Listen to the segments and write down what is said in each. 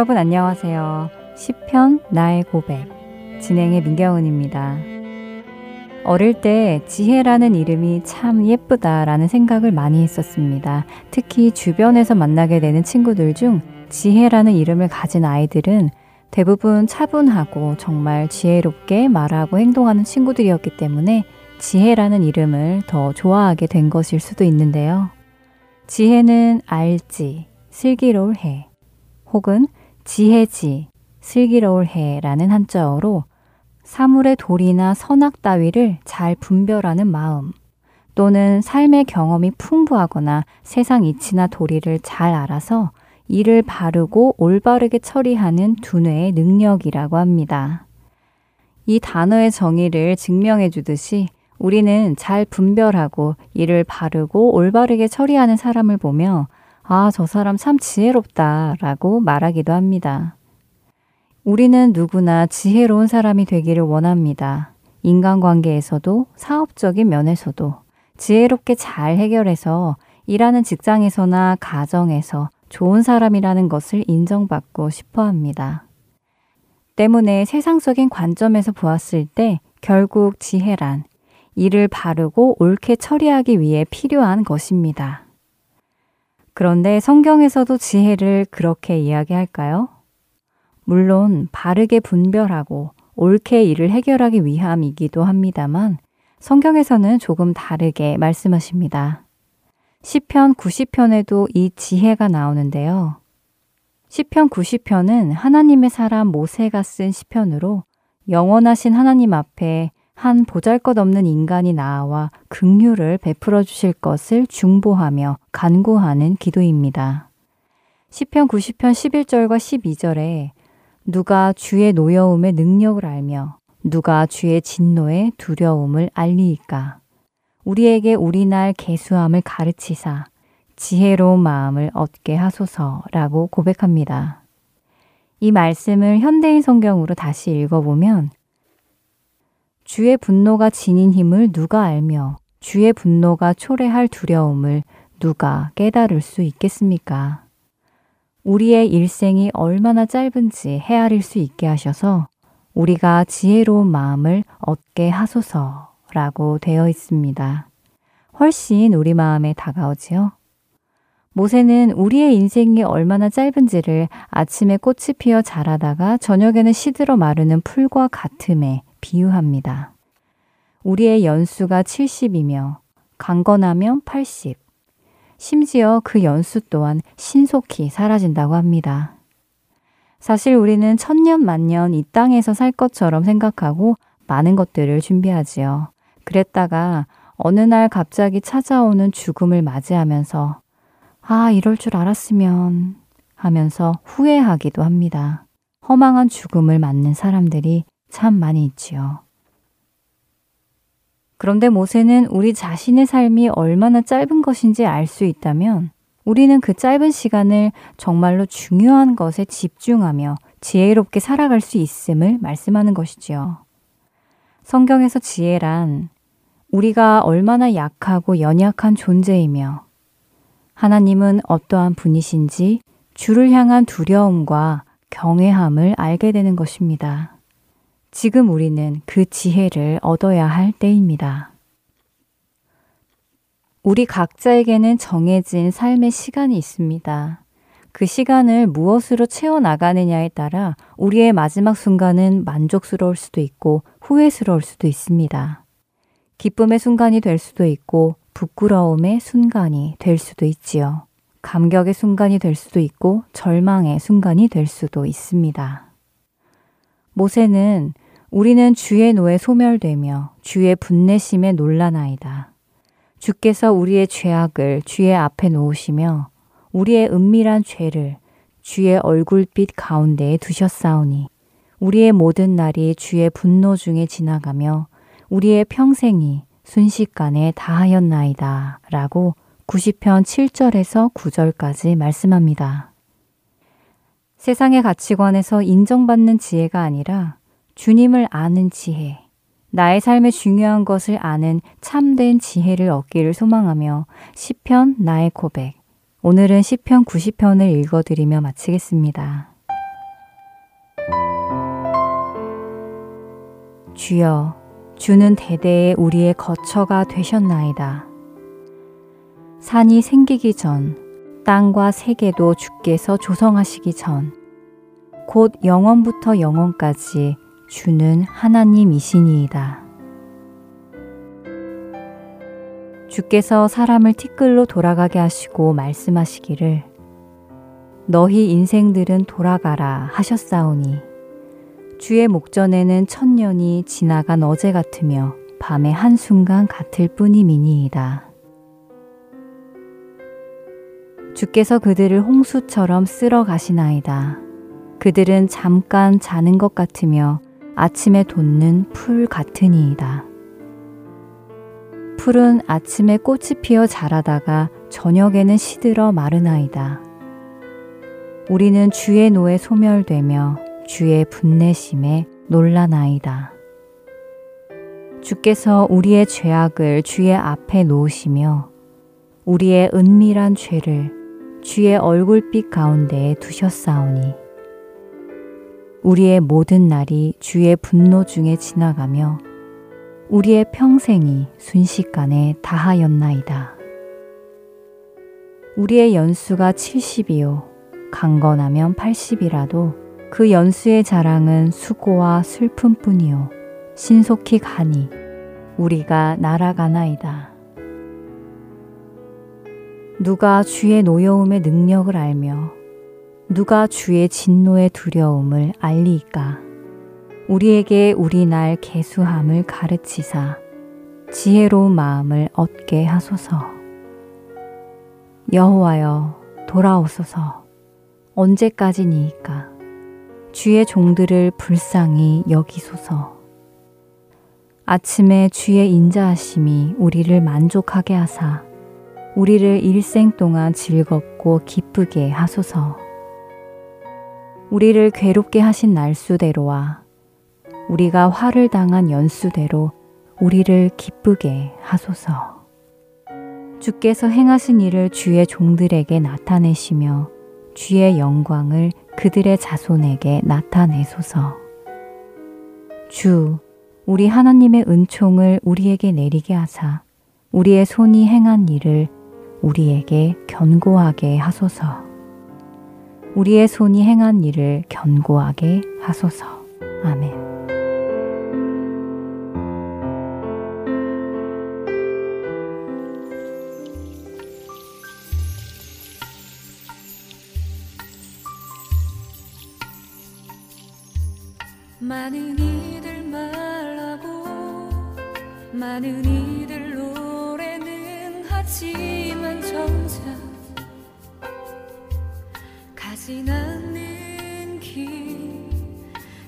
여러분 안녕하세요. 시편 나의 고백 진행의 민경은입니다. 어릴 때 지혜라는 이름이 참 예쁘다라는 생각을 많이 했었습니다. 특히 주변에서 만나게 되는 친구들 중 지혜라는 이름을 가진 아이들은 대부분 차분하고 정말 지혜롭게 말하고 행동하는 친구들이었기 때문에 지혜라는 이름을 더 좋아하게 된 것일 수도 있는데요. 지혜는 알지, 슬기로울 해, 혹은 지혜지, 슬기로울 해라는 한자어로 사물의 도리나 선악 따위를 잘 분별하는 마음, 또는 삶의 경험이 풍부하거나 세상 이치나 도리를 잘 알아서 일을 바르고 올바르게 처리하는 두뇌의 능력이라고 합니다. 이 단어의 정의를 증명해 주듯이 우리는 잘 분별하고 일을 바르고 올바르게 처리하는 사람을 보며 아, 저 사람 참 지혜롭다 라고 말하기도 합니다. 우리는 누구나 지혜로운 사람이 되기를 원합니다. 인간관계에서도 사업적인 면에서도 지혜롭게 잘 해결해서 일하는 직장에서나 가정에서 좋은 사람이라는 것을 인정받고 싶어 합니다. 때문에 세상적인 관점에서 보았을 때 결국 지혜란 일을 바르고 옳게 처리하기 위해 필요한 것입니다. 그런데 성경에서도 지혜를 그렇게 이야기할까요? 물론 바르게 분별하고 옳게 일을 해결하기 위함이기도 합니다만 성경에서는 조금 다르게 말씀하십니다. 시편 90편에도 이 지혜가 나오는데요. 시편 90편은 하나님의 사람 모세가 쓴 시편으로 영원하신 하나님 앞에 한 보잘것없는 인간이 나와 긍휼을 베풀어 주실 것을 중보하며 간구하는 기도입니다. 시편 90편 11절과 12절에 누가 주의 노여움의 능력을 알며 누가 주의 진노의 두려움을 알리이까 우리에게 우리날 개수함을 가르치사 지혜로운 마음을 얻게 하소서라고 고백합니다. 이 말씀을 현대인 성경으로 다시 읽어보면 주의 분노가 지닌 힘을 누가 알며 주의 분노가 초래할 두려움을 누가 깨달을 수 있겠습니까? 우리의 일생이 얼마나 짧은지 헤아릴 수 있게 하셔서 우리가 지혜로운 마음을 얻게 하소서 라고 되어 있습니다. 훨씬 우리 마음에 다가오지요. 모세는 우리의 인생이 얼마나 짧은지를 아침에 꽃이 피어 자라다가 저녁에는 시들어 마르는 풀과 같음에 비유합니다. 우리의 연수가 70이며 강건하면 80, 심지어 그 연수 또한 신속히 사라진다고 합니다. 사실 우리는 천년 만년 이 땅에서 살 것처럼 생각하고 많은 것들을 준비하지요. 그랬다가 어느 날 갑자기 찾아오는 죽음을 맞이하면서 아, 이럴 줄 알았으면 하면서 후회하기도 합니다. 허망한 죽음을 맞는 사람들이 참 많이 있지요. 그런데 모세는 우리 자신의 삶이 얼마나 짧은 것인지 알 수 있다면 우리는 그 짧은 시간을 정말로 중요한 것에 집중하며 지혜롭게 살아갈 수 있음을 말씀하는 것이지요. 성경에서 지혜란 우리가 얼마나 약하고 연약한 존재이며 하나님은 어떠한 분이신지 주를 향한 두려움과 경외함을 알게 되는 것입니다. 지금 우리는 그 지혜를 얻어야 할 때입니다. 우리 각자에게는 정해진 삶의 시간이 있습니다. 그 시간을 무엇으로 채워나가느냐에 따라 우리의 마지막 순간은 만족스러울 수도 있고 후회스러울 수도 있습니다. 기쁨의 순간이 될 수도 있고 부끄러움의 순간이 될 수도 있지요. 감격의 순간이 될 수도 있고 절망의 순간이 될 수도 있습니다. 모세는 우리는 주의 노에 소멸되며 주의 분내심에 놀라나이다. 주께서 우리의 죄악을 주의 앞에 놓으시며 우리의 은밀한 죄를 주의 얼굴빛 가운데에 두셨사오니 우리의 모든 날이 주의 분노 중에 지나가며 우리의 평생이 순식간에 다하였나이다. 라고 90편 7절에서 9절까지 말씀합니다. 세상의 가치관에서 인정받는 지혜가 아니라 주님을 아는 지혜, 나의 삶에 중요한 것을 아는 참된 지혜를 얻기를 소망하며 시편 나의 고백. 오늘은 시편 90편을 읽어 드리며 마치겠습니다. 주여, 주는 대대에 우리의 거처가 되셨나이다. 산이 생기기 전, 땅과 세계도 주께서 조성하시기 전, 곧 영원부터 영원까지 주는 하나님이시니이다. 주께서 사람을 티끌로 돌아가게 하시고 말씀하시기를 너희 인생들은 돌아가라 하셨사오니 주의 목전에는 천년이 지나간 어제 같으며 밤의 한순간 같을 뿐이미니이다. 주께서 그들을 홍수처럼 쓸어 가시나이다. 그들은 잠깐 자는 것 같으며 아침에 돋는 풀 같으니이다. 풀은 아침에 꽃이 피어 자라다가 저녁에는 시들어 마르나이다. 우리는 주의 노에 소멸되며 주의 분내심에 놀라나이다. 주께서 우리의 죄악을 주의 앞에 놓으시며 우리의 은밀한 죄를 주의 얼굴빛 가운데에 두셨사오니 우리의 모든 날이 주의 분노 중에 지나가며 우리의 평생이 순식간에 다하였나이다. 우리의 연수가 70이요 강건하면 80이라도 그 연수의 자랑은 수고와 슬픔뿐이요 신속히 가니 우리가 날아가나이다. 누가 주의 노여움의 능력을 알며 누가 주의 진노의 두려움을 알리이까? 우리에게 우리 날 개수함을 가르치사 지혜로운 마음을 얻게 하소서. 여호와여 돌아오소서. 언제까지니이까? 주의 종들을 불쌍히 여기소서. 아침에 주의 인자하심이 우리를 만족하게 하사 우리를 일생 동안 즐겁고 기쁘게 하소서. 우리를 괴롭게 하신 날수대로와 우리가 화를 당한 연수대로 우리를 기쁘게 하소서. 주께서 행하신 일을 주의 종들에게 나타내시며 주의 영광을 그들의 자손에게 나타내소서. 주, 우리 하나님의 은총을 우리에게 내리게 하사 우리의 손이 행한 일을 우리에게 견고하게 하소서. 우리의 손이 행한 일을 견고하게 하소서. 아멘. 많은 이들 말하고 많은 이들 노래는 하지만 정작 지나는 길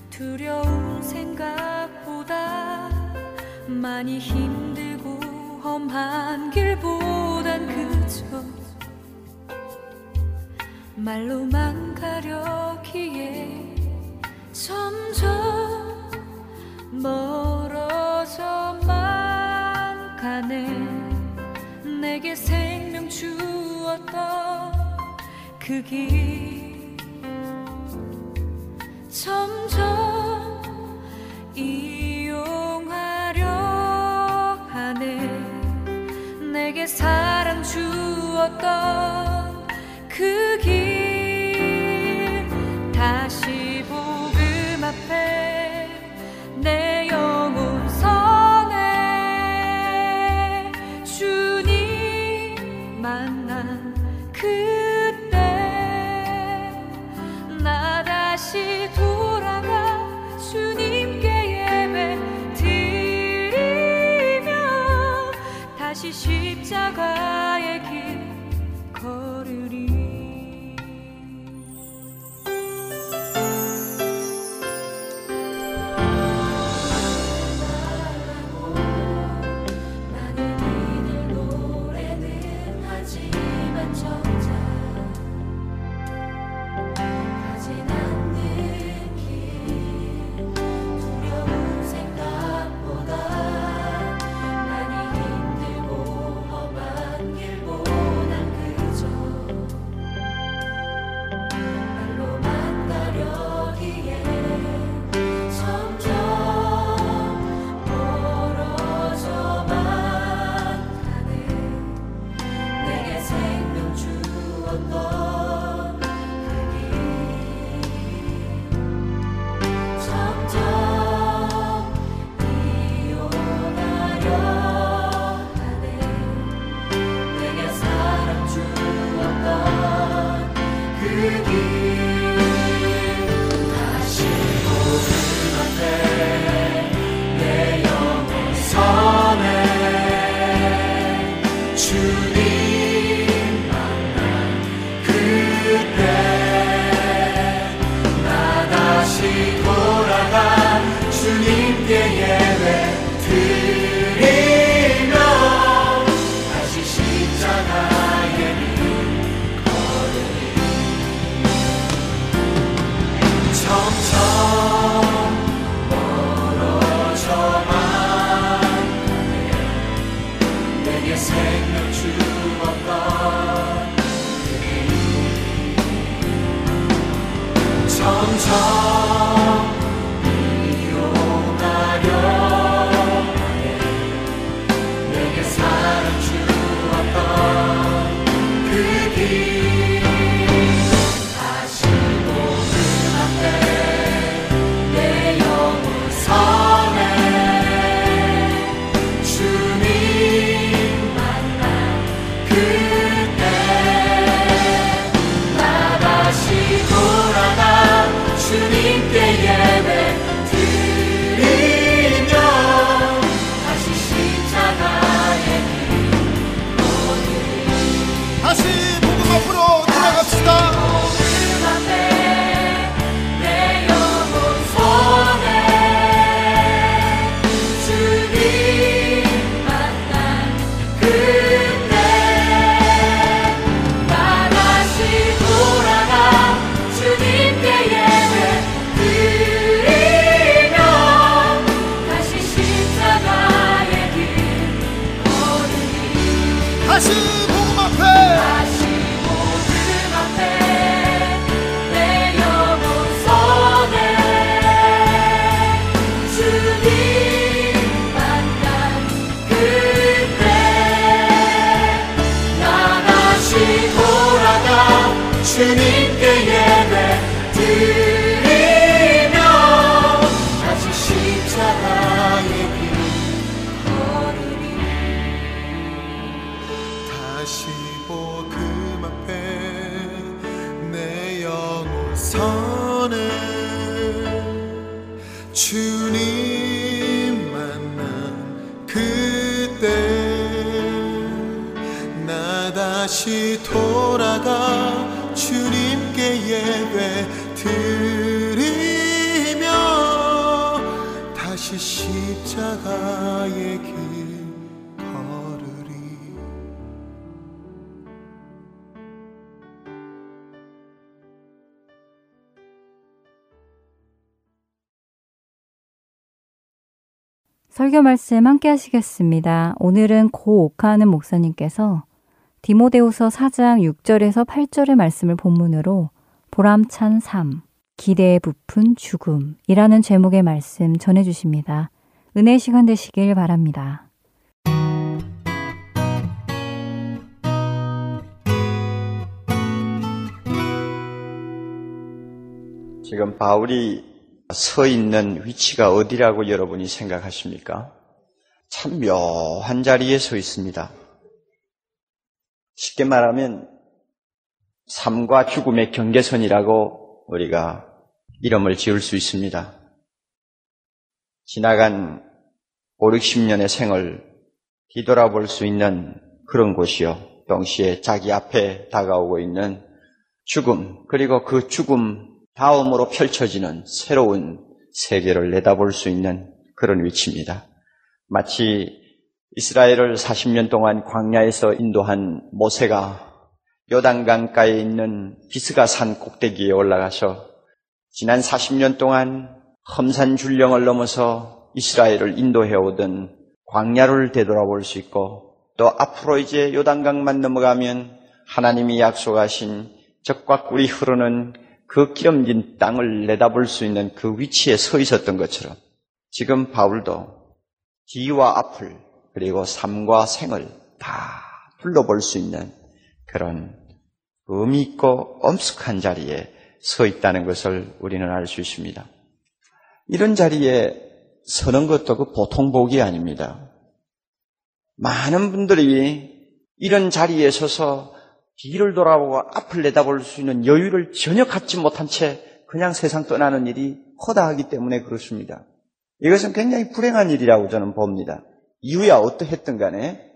두려운 생각보다 많이 힘들고 험한 길보단 그저 말로만 가려기에 점점 멀어져만 가네. 내게 생명 주었던 그길 점점 이용하려 하네. 내게 사랑 주었던 그길 설교 말씀 함께 하시겠습니다. 오늘은 고 오카하는 목사님께서 디모데후서 4장 6절에서 8절의 말씀을 본문으로 보람찬 삶, 기대에 부푼 죽음이라는 제목의 말씀 전해 주십니다. 은혜 시간 되시길 바랍니다. 지금 바울이 서 있는 위치가 어디라고 여러분이 생각하십니까? 참 묘한 자리에 서 있습니다. 쉽게 말하면 삶과 죽음의 경계선이라고 우리가 이름을 지을 수 있습니다. 지나간 5, 60년의 생을 뒤돌아볼 수 있는 그런 곳이요. 동시에 자기 앞에 다가오고 있는 죽음, 그리고 그 죽음 다음으로 펼쳐지는 새로운 세계를 내다볼 수 있는 그런 위치입니다. 마치 이스라엘을 40년 동안 광야에서 인도한 모세가 요단강가에 있는 비스가 산 꼭대기에 올라가서 지난 40년 동안 험산 줄령을 넘어서 이스라엘을 인도해 오던 광야를 되돌아볼 수 있고 또 앞으로 이제 요단강만 넘어가면 하나님이 약속하신 적과 꿀이 흐르는 그 기름진 땅을 내다볼 수 있는 그 위치에 서 있었던 것처럼 지금 바울도 뒤와 앞을 그리고 삶과 생을 다 둘러볼 수 있는 그런 의미 있고 엄숙한 자리에 서 있다는 것을 우리는 알 수 있습니다. 이런 자리에 서는 것도 그 보통 복이 아닙니다. 많은 분들이 이런 자리에 서서 뒤를 돌아보고 앞을 내다볼 수 있는 여유를 전혀 갖지 못한 채 그냥 세상 떠나는 일이 허다하기 때문에 그렇습니다. 이것은 굉장히 불행한 일이라고 저는 봅니다. 이유야 어떠했든 간에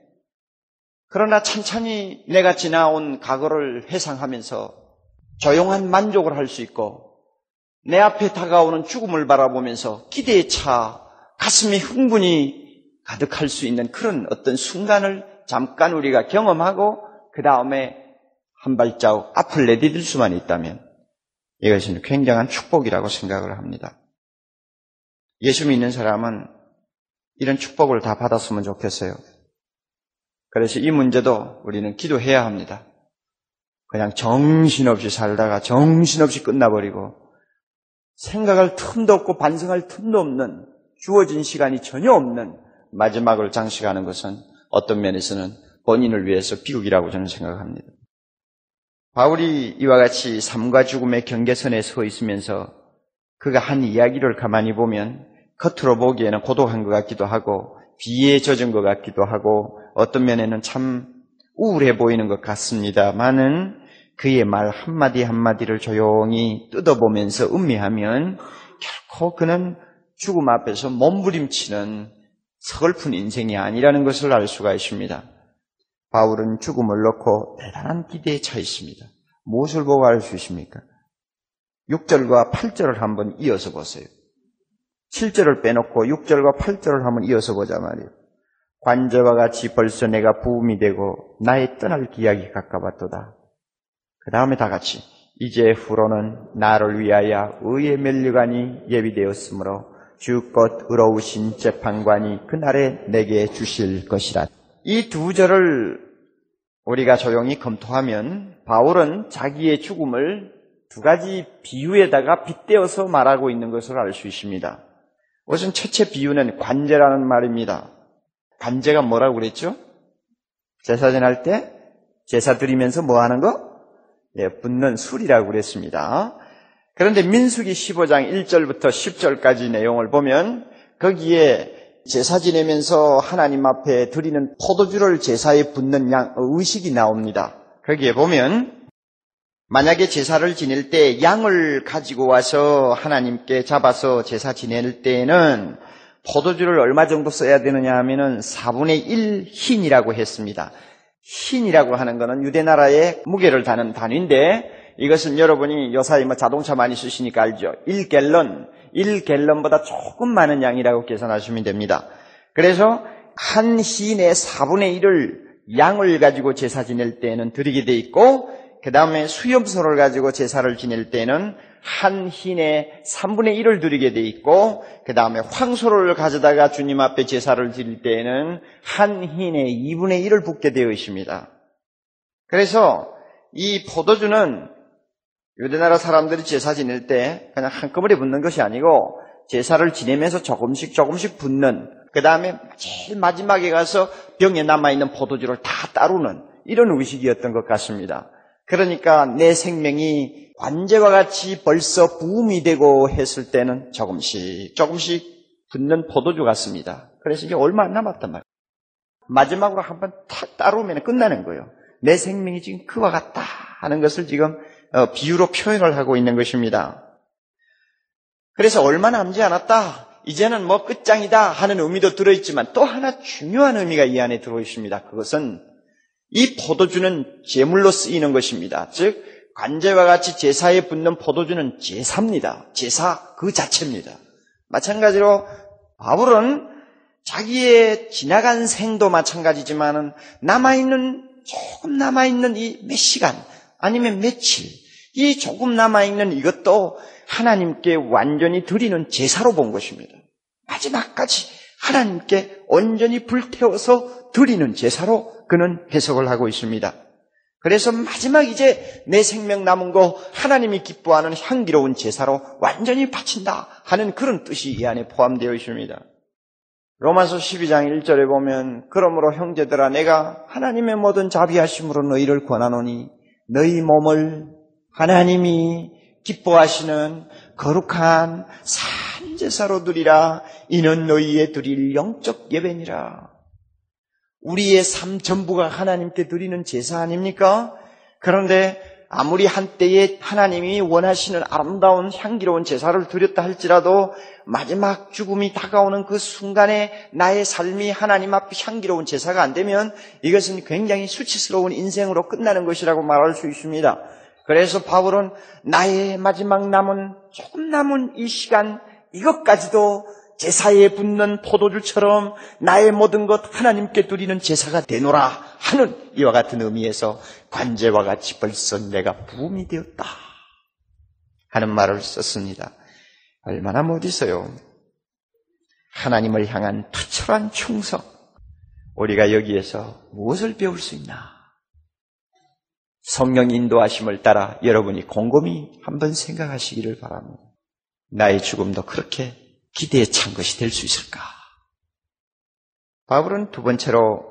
그러나 천천히 내가 지나온 과거를 회상하면서 조용한 만족을 할 수 있고 내 앞에 다가오는 죽음을 바라보면서 기대에 차 가슴이 흥분이 가득할 수 있는 그런 어떤 순간을 잠깐 우리가 경험하고 그 다음에 한 발자국 앞을 내디딜 수만 있다면 이것은 굉장한 축복이라고 생각을 합니다. 예수 믿는 사람은 이런 축복을 다 받았으면 좋겠어요. 그래서 이 문제도 우리는 기도해야 합니다. 그냥 정신없이 살다가 정신없이 끝나버리고 생각할 틈도 없고 반성할 틈도 없는 주어진 시간이 전혀 없는 마지막을 장식하는 것은 어떤 면에서는 본인을 위해서 비극이라고 저는 생각합니다. 바울이 이와 같이 삶과 죽음의 경계선에 서 있으면서 그가 한 이야기를 가만히 보면 겉으로 보기에는 고독한 것 같기도 하고 비에 젖은 것 같기도 하고 어떤 면에는 참 우울해 보이는 것 같습니다만은 그의 말 한마디 한마디를 조용히 뜯어보면서 음미하면 결코 그는 죽음 앞에서 몸부림치는 서글픈 인생이 아니라는 것을 알 수가 있습니다. 바울은 죽음을 놓고 대단한 기대에 차 있습니다. 무엇을 보고 알 수 있습니까? 6절과 8절을 한번 이어서 보세요. 7절을 빼놓고 6절과 8절을 한번 이어서 보자 말이에요. 관제와 같이 벌써 내가 부음이 되고 나의 떠날 기약이 가까웠도다. 그 다음에 다 같이 이제 후로는 나를 위하여 의의 멸류관이 예비되었으므로 주껏 의로우신 재판관이 그날에 내게 주실 것이라. 이 두 절을 우리가 조용히 검토하면 바울은 자기의 죽음을 두 가지 비유에다가 빗대어서 말하고 있는 것을 알 수 있습니다. 우선 첫째 비유는 관제라는 말입니다. 관제가 뭐라고 그랬죠? 제사 지날 때 제사 드리면서 뭐 하는 거? 예, 붓는 술이라고 그랬습니다. 그런데 민수기 15장 1절부터 10절까지 내용을 보면 거기에 제사 지내면서 하나님 앞에 드리는 포도주를 제사에 붓는 양, 의식이 나옵니다. 거기에 보면 만약에 제사를 지낼 때 양을 가지고 와서 하나님께 잡아서 제사 지낼 때에는 포도주를 얼마 정도 써야 되느냐 하면은 4분의 1 흰이라고 했습니다. 흰이라고 하는 것은 유대 나라의 무게를 다는 단위인데 이것은 여러분이 요사이 뭐 자동차 많이 쓰시니까 알죠. 1갤런, 1갤런보다 조금 많은 양이라고 계산하시면 됩니다. 그래서 한 흰의 4분의 1을 양을 가지고 제사 지낼 때에는 드리게 돼 있고 그 다음에 수염소를 가지고 제사를 지낼 때는 한 흰의 3분의 1을 드리게 돼 있고 그 다음에 황소를 가져다가 주님 앞에 제사를 드릴 때에는 한 흰의 2분의 1을 붓게 되어 있습니다. 그래서 이 포도주는 유대나라 사람들이 제사 지낼 때 그냥 한꺼번에 붓는 것이 아니고 제사를 지내면서 조금씩 조금씩 붓는 그 다음에 제일 마지막에 가서 병에 남아있는 포도주를 다 따르는 이런 의식이었던 것 같습니다. 그러니까 내 생명이 관제와 같이 벌써 부음이 되고 했을 때는 조금씩 조금씩 붓는 포도주 같습니다. 그래서 이게 얼마 안 남았단 말이에요. 마지막으로 한번 탁 따르면 끝나는 거예요. 내 생명이 지금 그와 같다 하는 것을 지금 어, 비유로 표현을 하고 있는 것입니다. 그래서 얼마 남지 않았다. 이제는 뭐 끝장이다 하는 의미도 들어있지만 또 하나 중요한 의미가 이 안에 들어있습니다. 그것은 이 포도주는 제물로 쓰이는 것입니다. 즉 관제와 같이 제사에 붓는 포도주는 제사입니다. 제사 그 자체입니다. 마찬가지로 바울은 자기의 지나간 생도 마찬가지지만은 남아있는 조금 남아있는 이 몇 시간 아니면 며칠 이 조금 남아있는 이것도 하나님께 완전히 드리는 제사로 본 것입니다. 마지막까지 하나님께 온전히 불태워서 드리는 제사로 그는 해석을 하고 있습니다. 그래서 마지막 이제 내 생명 남은 거 하나님이 기뻐하는 향기로운 제사로 완전히 바친다 하는 그런 뜻이 이 안에 포함되어 있습니다. 로마서 12장 1절에 보면 그러므로 형제들아 내가 하나님의 모든 자비하심으로 너희를 권하노니 너희 몸을 하나님이 기뻐하시는 거룩한 산제사로 드리라 이는 너희의 드릴 영적 예배니라 우리의 삶 전부가 하나님께 드리는 제사 아닙니까? 그런데 아무리 한때에 하나님이 원하시는 아름다운 향기로운 제사를 드렸다 할지라도 마지막 죽음이 다가오는 그 순간에 나의 삶이 하나님 앞에 향기로운 제사가 안 되면 이것은 굉장히 수치스러운 인생으로 끝나는 것이라고 말할 수 있습니다. 그래서 바울은 나의 마지막 남은 조금 남은 이 시간 이것까지도 제사에 붙는 포도주처럼 나의 모든 것 하나님께 드리는 제사가 되노라 하는 이와 같은 의미에서 관제와 같이 벌써 내가 부음이 되었다 하는 말을 썼습니다. 얼마나 못있어요 하나님을 향한 투철한 충성. 우리가 여기에서 무엇을 배울 수 있나? 성령 인도하심을 따라 여러분이 곰곰이 한번 생각하시기를 바랍니다. 나의 죽음도 그렇게 기대에 찬 것이 될 수 있을까? 바울은 두 번째로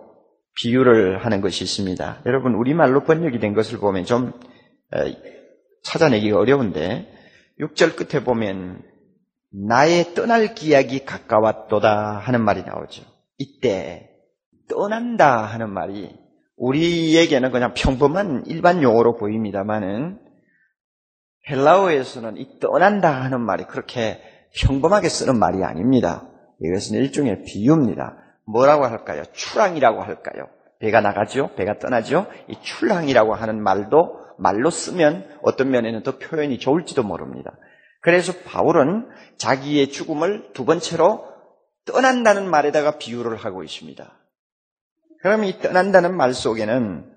비유를 하는 것이 있습니다. 여러분, 우리말로 번역이 된 것을 보면 좀 찾아내기가 어려운데, 6절 끝에 보면, 나의 떠날 기약이 가까웠도다 하는 말이 나오죠. 이때, 떠난다 하는 말이 우리에게는 그냥 평범한 일반 용어로 보입니다만은 헬라어에서는 이 떠난다 하는 말이 그렇게 평범하게 쓰는 말이 아닙니다. 이것은 일종의 비유입니다. 뭐라고 할까요? 출항이라고 할까요? 배가 나가죠? 배가 떠나죠? 이 출항이라고 하는 말도 말로 쓰면 어떤 면에는 더 표현이 좋을지도 모릅니다. 그래서 바울은 자기의 죽음을 두 번째로 떠난다는 말에다가 비유를 하고 있습니다. 그럼 이 떠난다는 말 속에는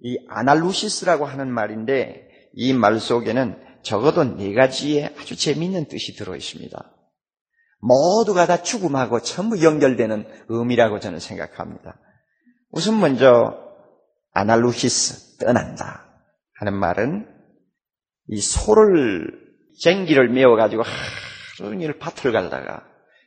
이 아날루시스라고 하는 말인데 이 말 속에는 적어도 네 가지의 아주 재미있는 뜻이 들어 있습니다. 모두가 다 죽음하고 전부 연결되는 의미라고 저는 생각합니다. 우선 먼저 아날루시스 떠난다 하는 말은 이 소를 쟁기를 메워 가지고 하루 종일 밭을 갈다가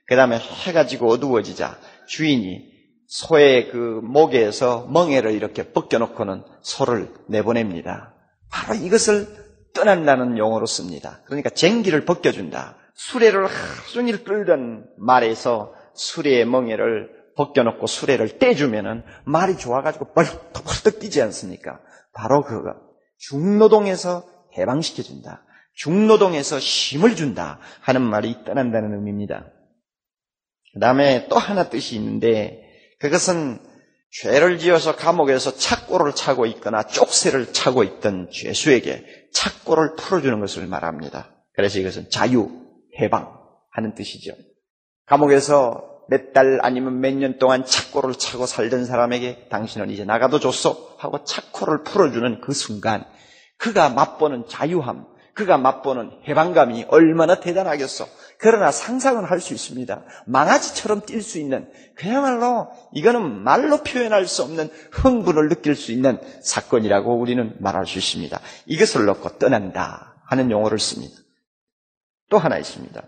그 다음에 해가 지고 어두워지자 주인이 소의 그 목에서 멍에를 이렇게 벗겨놓고는 소를 내보냅니다. 바로 이것을 떠난다는 용어로 씁니다. 그러니까 쟁기를 벗겨준다. 수레를 하루 종일 끌던 말에서 수레의 멍에를 벗겨놓고 수레를 떼주면은 말이 좋아가지고 벌떡벌떡 뛰지 않습니까? 바로 그거. 중노동에서 해방시켜준다. 중노동에서 힘을 준다 하는 말이 떠난다는 의미입니다. 그 다음에 또 하나 뜻이 있는데 그것은 죄를 지어서 감옥에서 착고를 차고 있거나 쪽새를 차고 있던 죄수에게 착고를 풀어주는 것을 말합니다. 그래서 이것은 자유, 해방하는 뜻이죠. 감옥에서 몇 달 아니면 몇 년 동안 착고를 차고 살던 사람에게 당신은 이제 나가도 줬어 하고 착고를 풀어주는 그 순간 그가 맛보는 자유함, 그가 맛보는 해방감이 얼마나 대단하겠어. 그러나 상상은 할 수 있습니다. 망아지처럼 뛸 수 있는 그야말로 이거는 말로 표현할 수 없는 흥분을 느낄 수 있는 사건이라고 우리는 말할 수 있습니다. 이것을 놓고 떠난다 하는 용어를 씁니다. 또 하나 있습니다.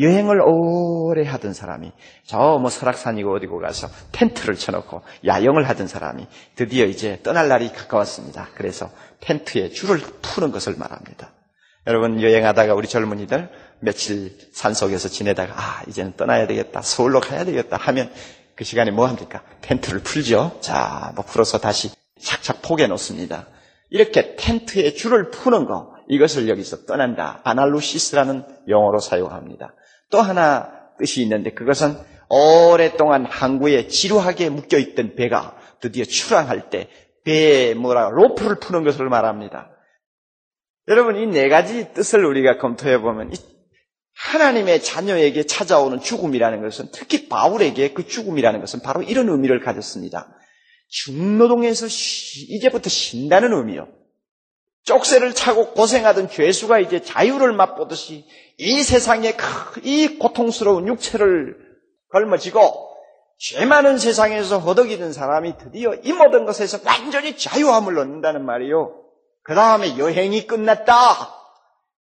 여행을 오래 하던 사람이 저 뭐 설악산이고 어디고 가서 텐트를 쳐놓고 야영을 하던 사람이 드디어 이제 떠날 날이 가까웠습니다. 그래서 텐트에 줄을 푸는 것을 말합니다. 여러분 여행하다가 우리 젊은이들 며칠 산속에서 지내다가 아 이제는 떠나야 되겠다 서울로 가야 되겠다 하면 그 시간에 뭐 합니까? 텐트를 풀죠. 자, 뭐 풀어서 다시 착착 포개 놓습니다. 이렇게 텐트에 줄을 푸는 거 이것을 여기서 떠난다. 아날루시스라는 용어로 사용합니다. 또 하나 뜻이 있는데 그것은 오랫동안 항구에 지루하게 묶여 있던 배가 드디어 출항할 때 배에 뭐라 로프를 푸는 것을 말합니다. 여러분 이 네 가지 뜻을 우리가 검토해 보면 하나님의 자녀에게 찾아오는 죽음이라는 것은 특히 바울에게 그 죽음이라는 것은 바로 이런 의미를 가졌습니다. 중노동에서 이제부터 쉰다는 의미요. 쪽새를 차고 고생하던 죄수가 이제 자유를 맛보듯이 이 세상에 이 고통스러운 육체를 걸머지고 죄 많은 세상에서 허덕이던 사람이 드디어 이 모든 것에서 완전히 자유함을 얻는다는 말이요. 그 다음에 여행이 끝났다.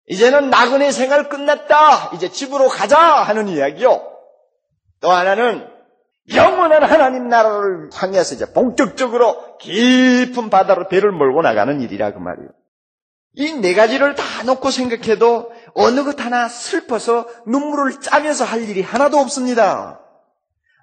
이제는 나그네 생활 끝났다. 이제 집으로 가자 하는 이야기요. 또 하나는 영원한 하나님 나라를 향해서 이제 본격적으로 깊은 바다로 배를 몰고 나가는 일이라 그 말이에요. 이 네 가지를 다 놓고 생각해도 어느 것 하나 슬퍼서 눈물을 짜면서 할 일이 하나도 없습니다.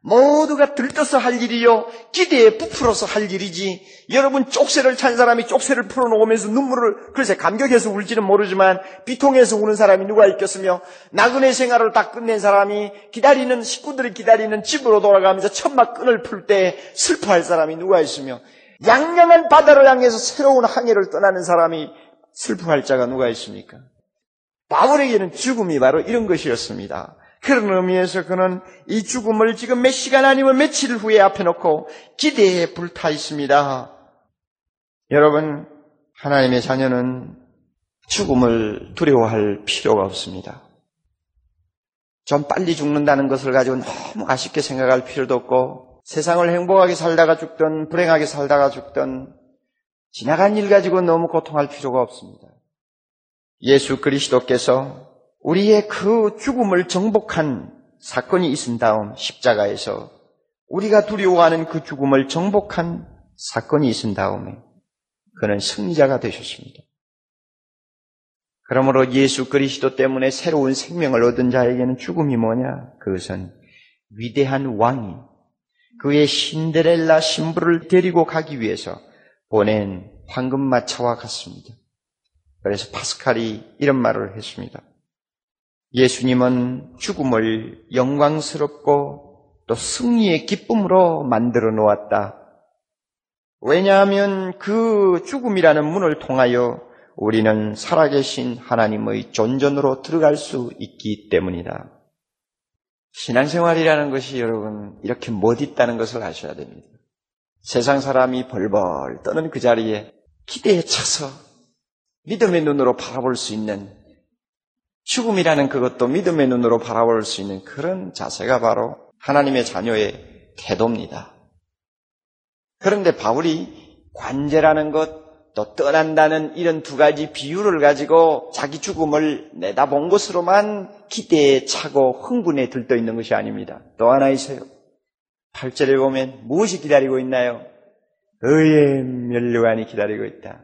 모두가 들떠서 할 일이요. 기대에 부풀어서 할 일이지. 여러분 쪽새를 찬 사람이 쪽새를 풀어놓으면서 눈물을 글쎄 감격해서 울지는 모르지만 비통해서 우는 사람이 누가 있겠으며 나그네 생활을 다 끝낸 사람이 기다리는 식구들이 기다리는 집으로 돌아가면서 천막 끈을 풀 때 슬퍼할 사람이 누가 있으며 양양한 바다를 향해서 새로운 항해를 떠나는 사람이 슬퍼할 자가 누가 있습니까? 바울에게는 죽음이 바로 이런 것이었습니다. 그런 의미에서 그는 이 죽음을 지금 몇 시간 아니면 며칠 후에 앞에 놓고 기대에 불타 있습니다. 여러분, 하나님의 자녀는 죽음을 두려워할 필요가 없습니다. 좀 빨리 죽는다는 것을 가지고 너무 아쉽게 생각할 필요도 없고 세상을 행복하게 살다가 죽든 불행하게 살다가 죽든 지나간 일 가지고 너무 고통할 필요가 없습니다. 예수 그리스도께서 우리의 그 죽음을 정복한 사건이 있은 다음 십자가에서 우리가 두려워하는 그 죽음을 정복한 사건이 있은 다음에 그는 승리자가 되셨습니다. 그러므로 예수 그리스도 때문에 새로운 생명을 얻은 자에게는 죽음이 뭐냐? 그것은 위대한 왕이 그의 신데렐라 신부를 데리고 가기 위해서 보낸 황금마차와 같습니다. 그래서 파스칼이 이런 말을 했습니다. 예수님은 죽음을 영광스럽고 또 승리의 기쁨으로 만들어 놓았다. 왜냐하면 그 죽음이라는 문을 통하여 우리는 살아계신 하나님의 존전으로 들어갈 수 있기 때문이다. 신앙생활이라는 것이 여러분 이렇게 못 있다는 것을 아셔야 됩니다. 세상 사람이 벌벌 떠는 그 자리에 기대에 차서 믿음의 눈으로 바라볼 수 있는 죽음이라는 그것도 믿음의 눈으로 바라볼 수 있는 그런 자세가 바로 하나님의 자녀의 태도입니다. 그런데 바울이 관제라는 것, 또 떠난다는 이런 두 가지 비유를 가지고 자기 죽음을 내다본 것으로만 기대에 차고 흥분에 들떠 있는 것이 아닙니다. 또 하나 있어요. 8절에 보면 무엇이 기다리고 있나요? 의의 멸류관이 기다리고 있다.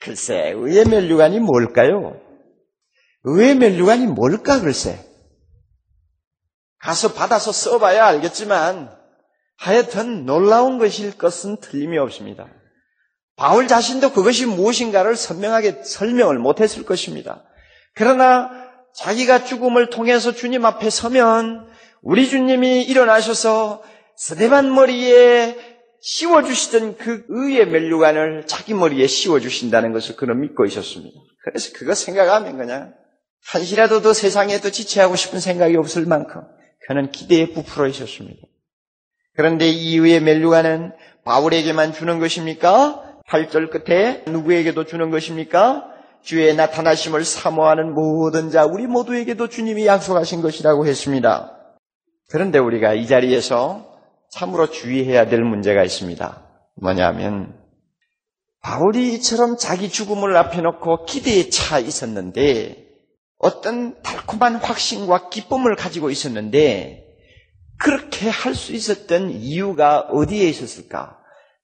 글쎄, 의의 멸류관이 뭘까요? 의의 멸류관이 뭘까 글쎄. 가서 받아서 써봐야 알겠지만 하여튼 놀라운 것일 것은 틀림이 없습니다. 바울 자신도 그것이 무엇인가를 선명하게 설명을 못했을 것입니다. 그러나 자기가 죽음을 통해서 주님 앞에 서면 우리 주님이 일어나셔서 스데반 머리에 씌워주시던 그 의의 멸류관을 자기 머리에 씌워주신다는 것을 그는 믿고 있었습니다. 그래서 그거 생각하면 그냥 한시라도 더 세상에 더 지체하고 싶은 생각이 없을 만큼 그는 기대에 부풀어 있었습니다. 그런데 이후의 멜루가는 바울에게만 주는 것입니까? 8절 끝에 누구에게도 주는 것입니까? 주의 나타나심을 사모하는 모든 자 우리 모두에게도 주님이 약속하신 것이라고 했습니다. 그런데 우리가 이 자리에서 참으로 주의해야 될 문제가 있습니다. 뭐냐면 바울이 이처럼 자기 죽음을 앞에 놓고 기대에 차 있었는데 어떤 달콤한 확신과 기쁨을 가지고 있었는데 그렇게 할 수 있었던 이유가 어디에 있었을까?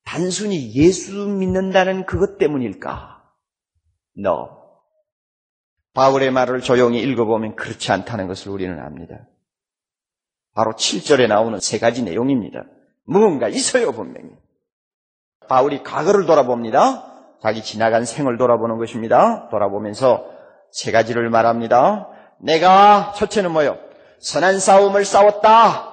단순히 예수 믿는다는 그것 때문일까? No. 바울의 말을 조용히 읽어보면 그렇지 않다는 것을 우리는 압니다. 바로 7절에 나오는 세 가지 내용입니다. 무언가 있어요, 분명히. 바울이 과거를 돌아봅니다. 자기 지나간 생을 돌아보는 것입니다. 돌아보면서 세 가지를 말합니다. 내가 첫째는 뭐요? 선한 싸움을 싸웠다.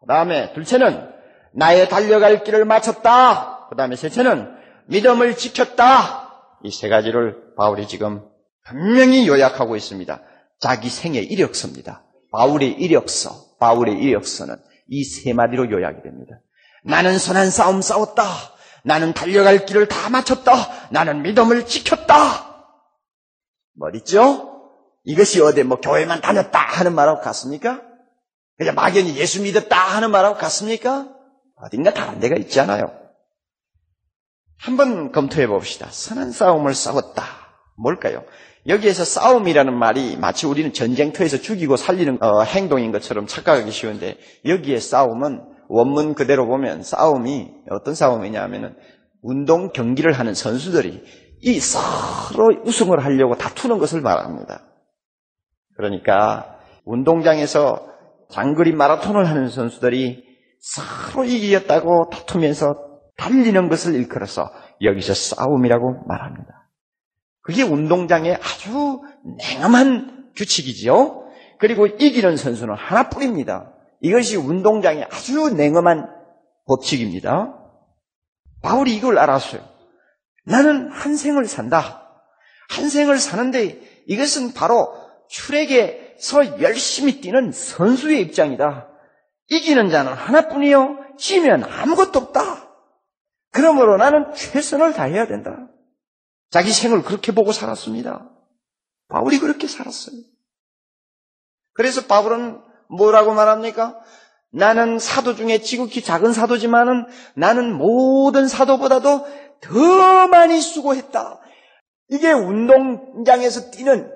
그 다음에 둘째는 나의 달려갈 길을 마쳤다. 그 다음에 셋째는 믿음을 지켰다. 이 세 가지를 바울이 지금 분명히 요약하고 있습니다. 자기 생의 이력서입니다. 바울의 이력서, 바울의 이력서는 이 세 마디로 요약이 됩니다. 나는 선한 싸움 싸웠다. 나는 달려갈 길을 다 마쳤다. 나는 믿음을 지켰다. 뭐있죠 이것이 어디 뭐 교회만 다녔다 하는 말하고 같습니까? 그냥 막연히 예수 믿었다 하는 말하고 같습니까? 어딘가 다른 데가 있잖아요. 한번 검토해 봅시다. 선한 싸움을 싸웠다. 뭘까요? 여기에서 싸움이라는 말이 마치 우리는 전쟁터에서 죽이고 살리는 어, 행동인 것처럼 착각하기 쉬운데 여기에 싸움은 원문 그대로 보면 싸움이 어떤 싸움이냐 하면은 운동 경기를 하는 선수들이 이 서로 우승을 하려고 다투는 것을 말합니다. 그러니까 운동장에서 장거리 마라톤을 하는 선수들이 서로 이기겠다고 다투면서 달리는 것을 일컬어서 여기서 싸움이라고 말합니다. 그게 운동장의 아주 냉엄한 규칙이지요. 그리고 이기는 선수는 하나뿐입니다. 이것이 운동장의 아주 냉엄한 법칙입니다. 바울이 이걸 알았어요. 나는 한 생을 산다. 한 생을 사는데 이것은 바로 출에게서 열심히 뛰는 선수의 입장이다. 이기는 자는 하나뿐이요. 지면 아무것도 없다. 그러므로 나는 최선을 다해야 된다. 자기 생을 그렇게 보고 살았습니다. 바울이 그렇게 살았어요. 그래서 바울은 뭐라고 말합니까? 나는 사도 중에 지극히 작은 사도지만은 나는 모든 사도보다도 더 많이 수고했다. 이게 운동장에서 뛰는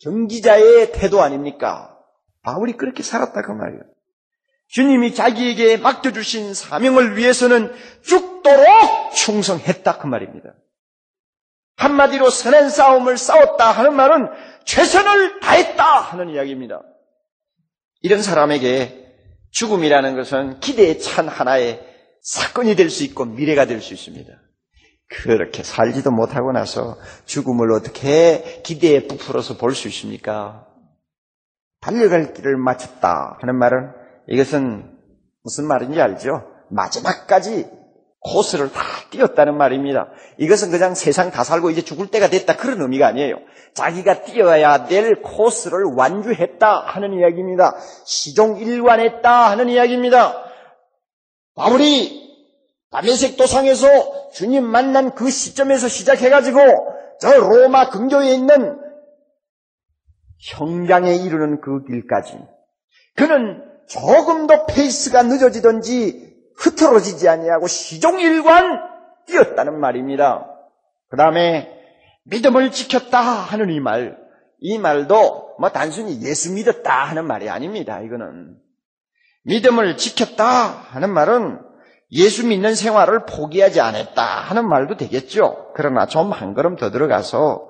경기자의 태도 아닙니까? 바울이 그렇게 살았다 그 말이에요. 주님이 자기에게 맡겨주신 사명을 위해서는 죽도록 충성했다 그 말입니다. 한마디로 선한 싸움을 싸웠다 하는 말은 최선을 다했다 하는 이야기입니다. 이런 사람에게 죽음이라는 것은 기대에 찬 하나의 사건이 될 수 있고 미래가 될 수 있습니다. 그렇게 살지도 못하고 나서 죽음을 어떻게 기대에 부풀어서 볼 수 있습니까? 달려갈 길을 마쳤다 하는 말은 이것은 무슨 말인지 알죠? 마지막까지 코스를 다 뛰었다는 말입니다. 이것은 그냥 세상 다 살고 이제 죽을 때가 됐다 그런 의미가 아니에요. 자기가 뛰어야 될 코스를 완주했다 하는 이야기입니다. 시종 일관했다 하는 이야기입니다. 바울이 담메색 도상에서 주님 만난 그 시점에서 시작해가지고 저 로마 근교에 있는 형장에 이르는 그 길까지 그는 조금도 페이스가 늦어지든지 흐트러지지 아니하고 시종일관 뛰었다는 말입니다. 그 다음에 믿음을 지켰다 하는 이 말, 이 말도 뭐 단순히 예수 믿었다 하는 말이 아닙니다. 이거는 믿음을 지켰다 하는 말은 예수 믿는 생활을 포기하지 않았다 하는 말도 되겠죠. 그러나 좀 한 걸음 더 들어가서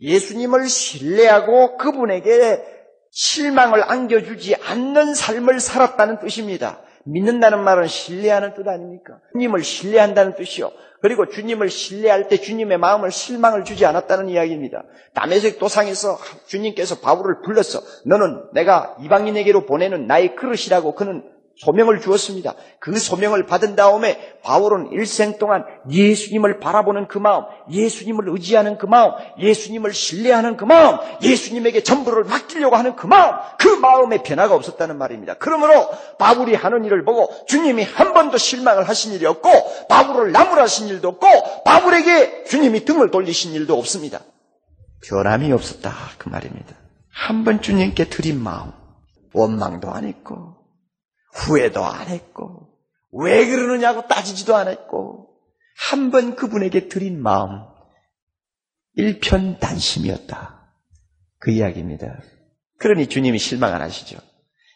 예수님을 신뢰하고 그분에게 실망을 안겨주지 않는 삶을 살았다는 뜻입니다. 믿는다는 말은 신뢰하는 뜻 아닙니까? 주님을 신뢰한다는 뜻이요. 그리고 주님을 신뢰할 때 주님의 마음을 실망을 주지 않았다는 이야기입니다. 담에색 도상에서 주님께서 바울을 불렀어. 너는 내가 이방인에게로 보내는 나의 그릇이라고 그는 소명을 주었습니다. 그 소명을 받은 다음에 바울은 일생 동안 예수님을 바라보는 그 마음, 예수님을 의지하는 그 마음, 예수님을 신뢰하는 그 마음, 예수님에게 전부를 맡기려고 하는 그 마음, 그 마음에 변화가 없었다는 말입니다. 그러므로 바울이 하는 일을 보고 주님이 한 번도 실망을 하신 일이 없고 바울을 나무라신 일도 없고 바울에게 주님이 등을 돌리신 일도 없습니다. 변함이 없었다 그 말입니다. 한 번 주님께 드린 마음, 원망도 안 했고 후회도 안 했고, 왜 그러느냐고 따지지도 않았고, 한 번 그분에게 드린 마음, 일편 단심이었다. 그 이야기입니다. 그러니 주님이 실망 안 하시죠.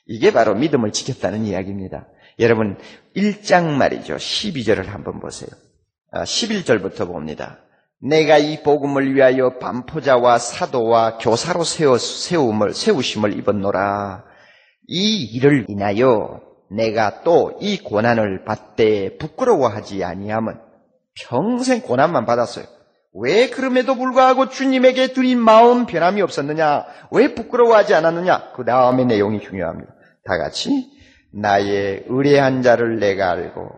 이게 바로 믿음을 지켰다는 이야기입니다. 여러분, 1장 말이죠. 12절을 한번 보세요. 11절부터 아, 봅니다. 내가 이 복음을 위하여 반포자와 사도와 교사로 세움을, 세우심을 입었노라. 이 일을 인하여 내가 또 이 고난을 받되 부끄러워하지 아니함은 평생 고난만 받았어요. 왜 그럼에도 불구하고 주님에게 드린 마음 변함이 없었느냐? 왜 부끄러워하지 않았느냐? 그 다음의 내용이 중요합니다. 다 같이 나의 의뢰한 자를 내가 알고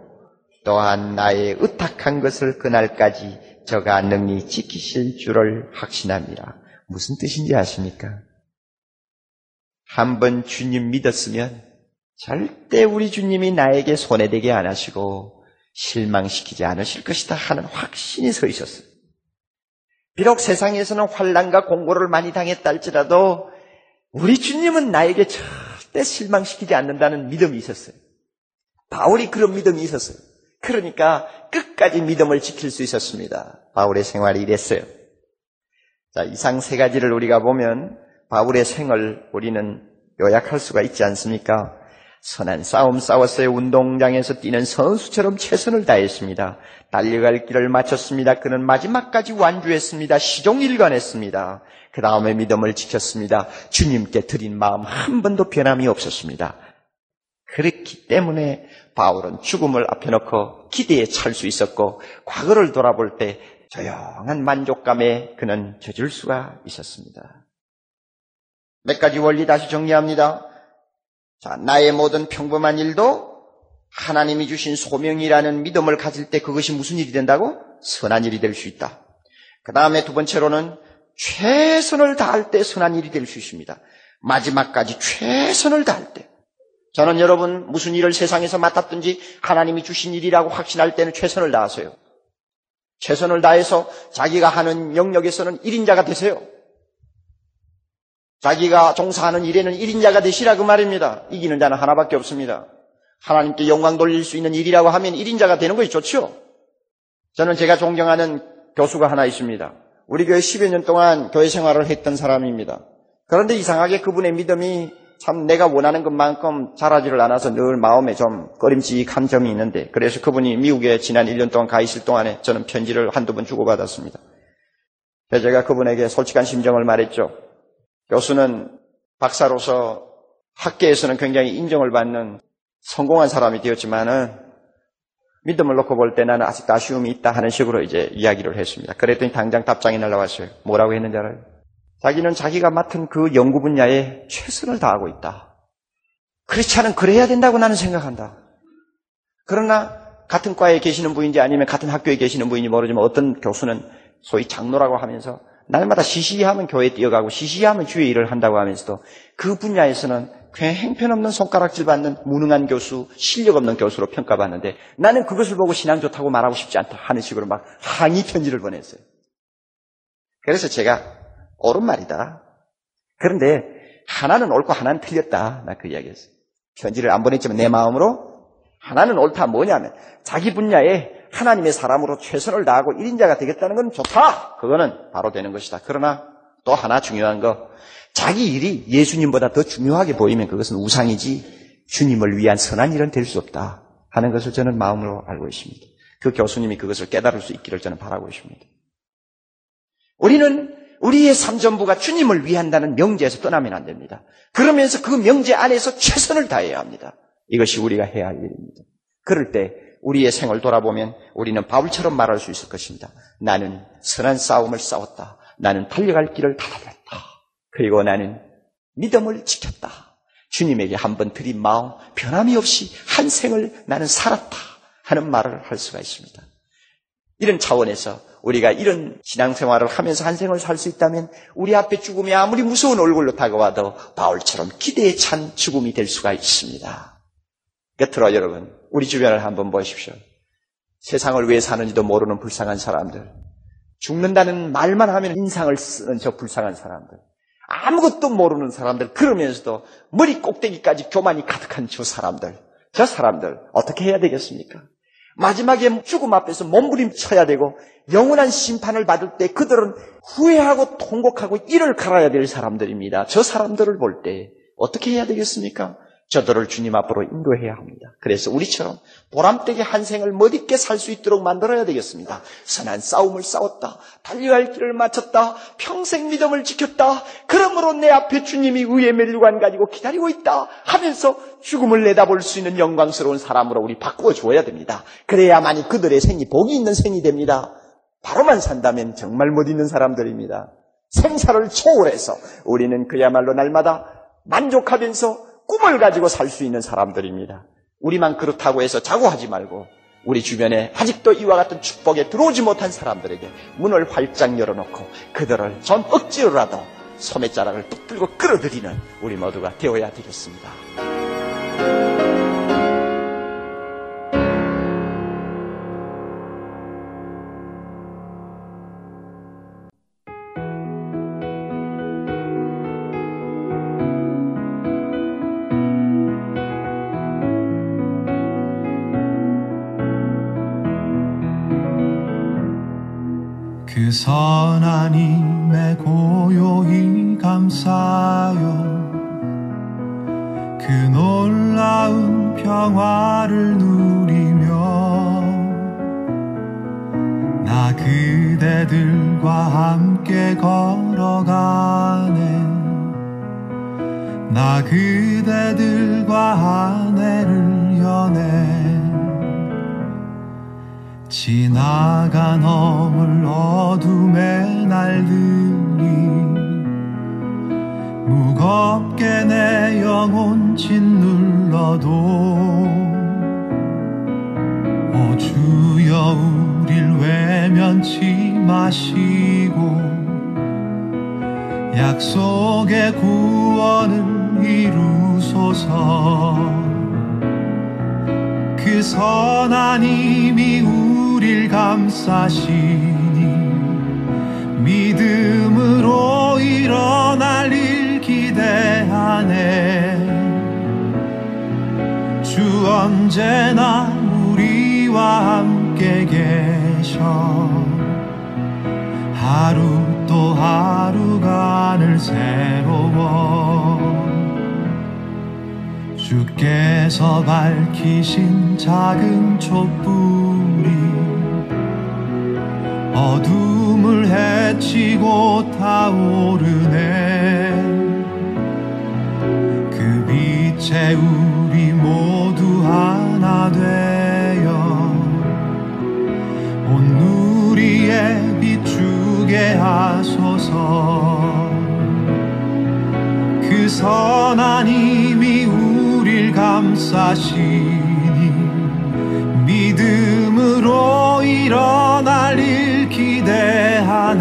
또한 나의 의탁한 것을 그날까지 저가 능히 지키실 줄을 확신합니다. 무슨 뜻인지 아십니까? 한번 주님 믿었으면 절대 우리 주님이 나에게 손해되게 안 하시고 실망시키지 않으실 것이다 하는 확신이 서 있었어요. 비록 세상에서는 환란과 공고를 많이 당했다 할지라도 우리 주님은 나에게 절대 실망시키지 않는다는 믿음이 있었어요. 바울이 그런 믿음이 있었어요. 그러니까 끝까지 믿음을 지킬 수 있었습니다. 바울의 생활이 이랬어요. 자, 이상 세 가지를 우리가 보면 바울의 생을 우리는 요약할 수가 있지 않습니까? 선한 싸움 싸웠어요. 운동장에서 뛰는 선수처럼 최선을 다했습니다. 달려갈 길을 마쳤습니다. 그는 마지막까지 완주했습니다. 시종일관했습니다. 그 다음에 믿음을 지켰습니다. 주님께 드린 마음 한 번도 변함이 없었습니다. 그렇기 때문에 바울은 죽음을 앞에 놓고 기대에 찰 수 있었고 과거를 돌아볼 때 조용한 만족감에 그는 젖을 수가 있었습니다. 몇 가지 원리 다시 정리합니다. 자, 나의 모든 평범한 일도 하나님이 주신 소명이라는 믿음을 가질 때 그것이 무슨 일이 된다고? 선한 일이 될 수 있다. 그 다음에 두 번째로는 최선을 다할 때 선한 일이 될 수 있습니다. 마지막까지 최선을 다할 때. 저는 여러분 무슨 일을 세상에서 맡았든지 하나님이 주신 일이라고 확신할 때는 최선을 다하세요. 최선을 다해서 자기가 하는 영역에서는 1인자가 되세요. 자기가 종사하는 일에는 1인자가 되시라 그 말입니다. 이기는 자는 하나밖에 없습니다. 하나님께 영광 돌릴 수 있는 일이라고 하면 1인자가 되는 것이 좋죠. 저는 제가 존경하는 교수가 하나 있습니다. 우리 교회 10여 년 동안 교회 생활을 했던 사람입니다. 그런데 이상하게 그분의 믿음이 참 내가 원하는 것만큼 잘하지를 않아서 늘 마음에 좀 꺼림직한 점이 있는데 그래서 그분이 미국에 지난 1년 동안 가 있을 동안에 저는 편지를 한두 번 주고받았습니다. 제가 그분에게 솔직한 심정을 말했죠. 교수는 박사로서 학계에서는 굉장히 인정을 받는 성공한 사람이 되었지만은 믿음을 놓고 볼 때 나는 아직도 아쉬움이 있다 하는 식으로 이제 이야기를 했습니다. 그랬더니 당장 답장이 날라왔어요. 뭐라고 했는지 알아요? 자기는 자기가 맡은 그 연구 분야에 최선을 다하고 있다. 그렇지 않은 그래야 된다고 나는 생각한다. 그러나 같은 과에 계시는 분인지 아니면 같은 학교에 계시는 분인지 모르지만 어떤 교수는 소위 장로라고 하면서 날마다 시시하면 교회에 뛰어가고 시시하면 주의 일을 한다고 하면서도 그 분야에서는 그냥 행편없는 손가락질 받는 무능한 교수, 실력 없는 교수로 평가받는데 나는 그것을 보고 신앙 좋다고 말하고 싶지 않다 하는 식으로 막 항의 편지를 보냈어요. 그래서 제가 옳은 말이다. 그런데 하나는 옳고 하나는 틀렸다. 나 그 이야기했어요. 편지를 안 보냈지만 내 마음으로 하나는 옳다 뭐냐면 자기 분야에 하나님의 사람으로 최선을 다하고 1인자가 되겠다는 건 좋다. 그거는 바로 되는 것이다. 그러나 또 하나 중요한 거 자기 일이 예수님보다 더 중요하게 보이면 그것은 우상이지 주님을 위한 선한 일은 될 수 없다 하는 것을 저는 마음으로 알고 있습니다. 그 교수님이 그것을 깨달을 수 있기를 저는 바라고 있습니다. 우리는 우리의 삶 전부가 주님을 위한다는 명제에서 떠나면 안 됩니다. 그러면서 그 명제 안에서 최선을 다해야 합니다. 이것이 우리가 해야 할 일입니다. 그럴 때 우리의 생을 돌아보면 우리는 바울처럼 말할 수 있을 것입니다. 나는 선한 싸움을 싸웠다. 나는 달려갈 길을 다 달렸다. 그리고 나는 믿음을 지켰다. 주님에게 한번 드린 마음 변함이 없이 한 생을 나는 살았다 하는 말을 할 수가 있습니다. 이런 차원에서 우리가 이런 신앙생활을 하면서 한 생을 살 수 있다면 우리 앞에 죽음이 아무리 무서운 얼굴로 다가와도 바울처럼 기대에 찬 죽음이 될 수가 있습니다. 끝으로 여러분 우리 주변을 한번 보십시오. 세상을 왜 사는지도 모르는 불쌍한 사람들 죽는다는 말만 하면 인상을 쓰는 저 불쌍한 사람들 아무것도 모르는 사람들, 그러면서도 머리 꼭대기까지 교만이 가득한 저 사람들, 저 사람들, 어떻게 해야 되겠습니까? 마지막에 죽음 앞에서 몸부림쳐야 되고, 영원한 심판을 받을 때 그들은 후회하고 통곡하고 이를 갈아야 될 사람들입니다. 저 사람들을 볼 때 어떻게 해야 되겠습니까? 저들을 주님 앞으로 인도해야 합니다. 그래서 우리처럼 보람되게 한 생을 멋있게 살 수 있도록 만들어야 되겠습니다. 선한 싸움을 싸웠다. 달려갈 길을 마쳤다. 평생 믿음을 지켰다. 그러므로 내 앞에 주님이 의의 멸류관 가지고 기다리고 있다. 하면서 죽음을 내다볼 수 있는 영광스러운 사람으로 우리 바꾸어 주어야 됩니다. 그래야만이 그들의 생이 복이 있는 생이 됩니다. 바로만 산다면 정말 못 있는 사람들입니다. 생사를 초월해서 우리는 그야말로 날마다 만족하면서 꿈을 가지고 살 수 있는 사람들입니다. 우리만 그렇다고 해서 자고하지 말고 우리 주변에 아직도 이와 같은 축복에 들어오지 못한 사람들에게 문을 활짝 열어놓고 그들을 전 억지로라도 소매자락을 붙들고 끌어들이는 우리 모두가 되어야 되겠습니다. 약속의 구원을 이루소서. 그 선한 힘이 우릴 감싸시니 믿음으로 일어날 일 기대하네 주 언제나 우리와 함께 계셔. 하루 또 하루간을 새로워. 주께서 밝히신 작은 촛불이 어둠을 헤치고 타오르네. 그 빛에 우리 모두 하나 되 비추게 하소서. 그 선한 힘이 우릴 감싸시니 믿음으로 일어날 일 기대하네.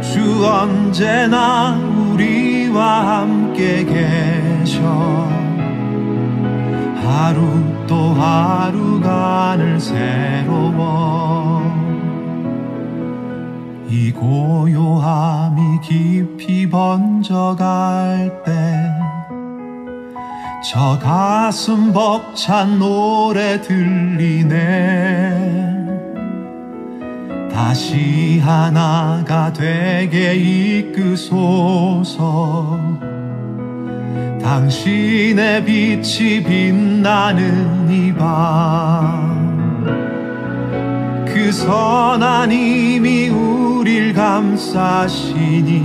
주 언제나 우리와 함께 계셔. 하루 또 하루간을 새로워 이 고요함이 깊이 번져갈 때 저 가슴 벅찬 노래 들리네. 다시 하나가 되게 이끄소서. 당신의 빛이 빛나는 이밤 그 선한 힘이 우릴 감싸시니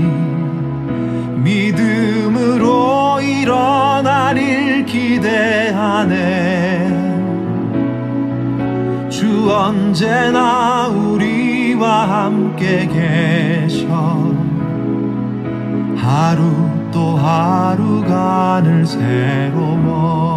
믿음으로 일어날 일 기대하네. 주 언제나 우리와 함께 계셔. 하루 또 하루간을 새로워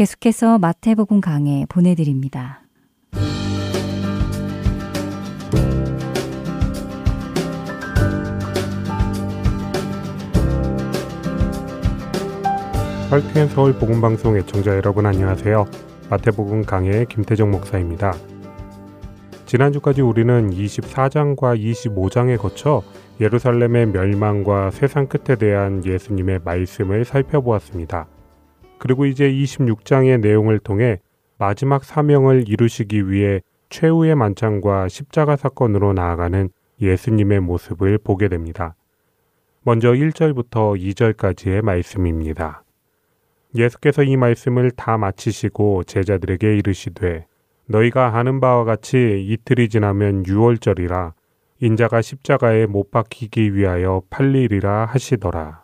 계속해서 마태복음 강해 보내드립니다. 할트앤 서울 복음 방송 애청자 여러분 안녕하세요. 마태복음 강해의 김태정 목사입니다. 지난주까지 우리는 24장과 25장에 거쳐 예루살렘의 멸망과 세상 끝에 대한 예수님의 말씀을 살펴보았습니다. 그리고 이제 26장의 내용을 통해 마지막 사명을 이루시기 위해 최후의 만찬과 십자가 사건으로 나아가는 예수님의 모습을 보게 됩니다. 먼저 1절부터 2절까지의 말씀입니다. 예수께서 이 말씀을 다 마치시고 제자들에게 이르시되 너희가 아는 바와 같이 이틀이 지나면 유월절이라 인자가 십자가에 못 박히기 위하여 팔리리라 하시더라.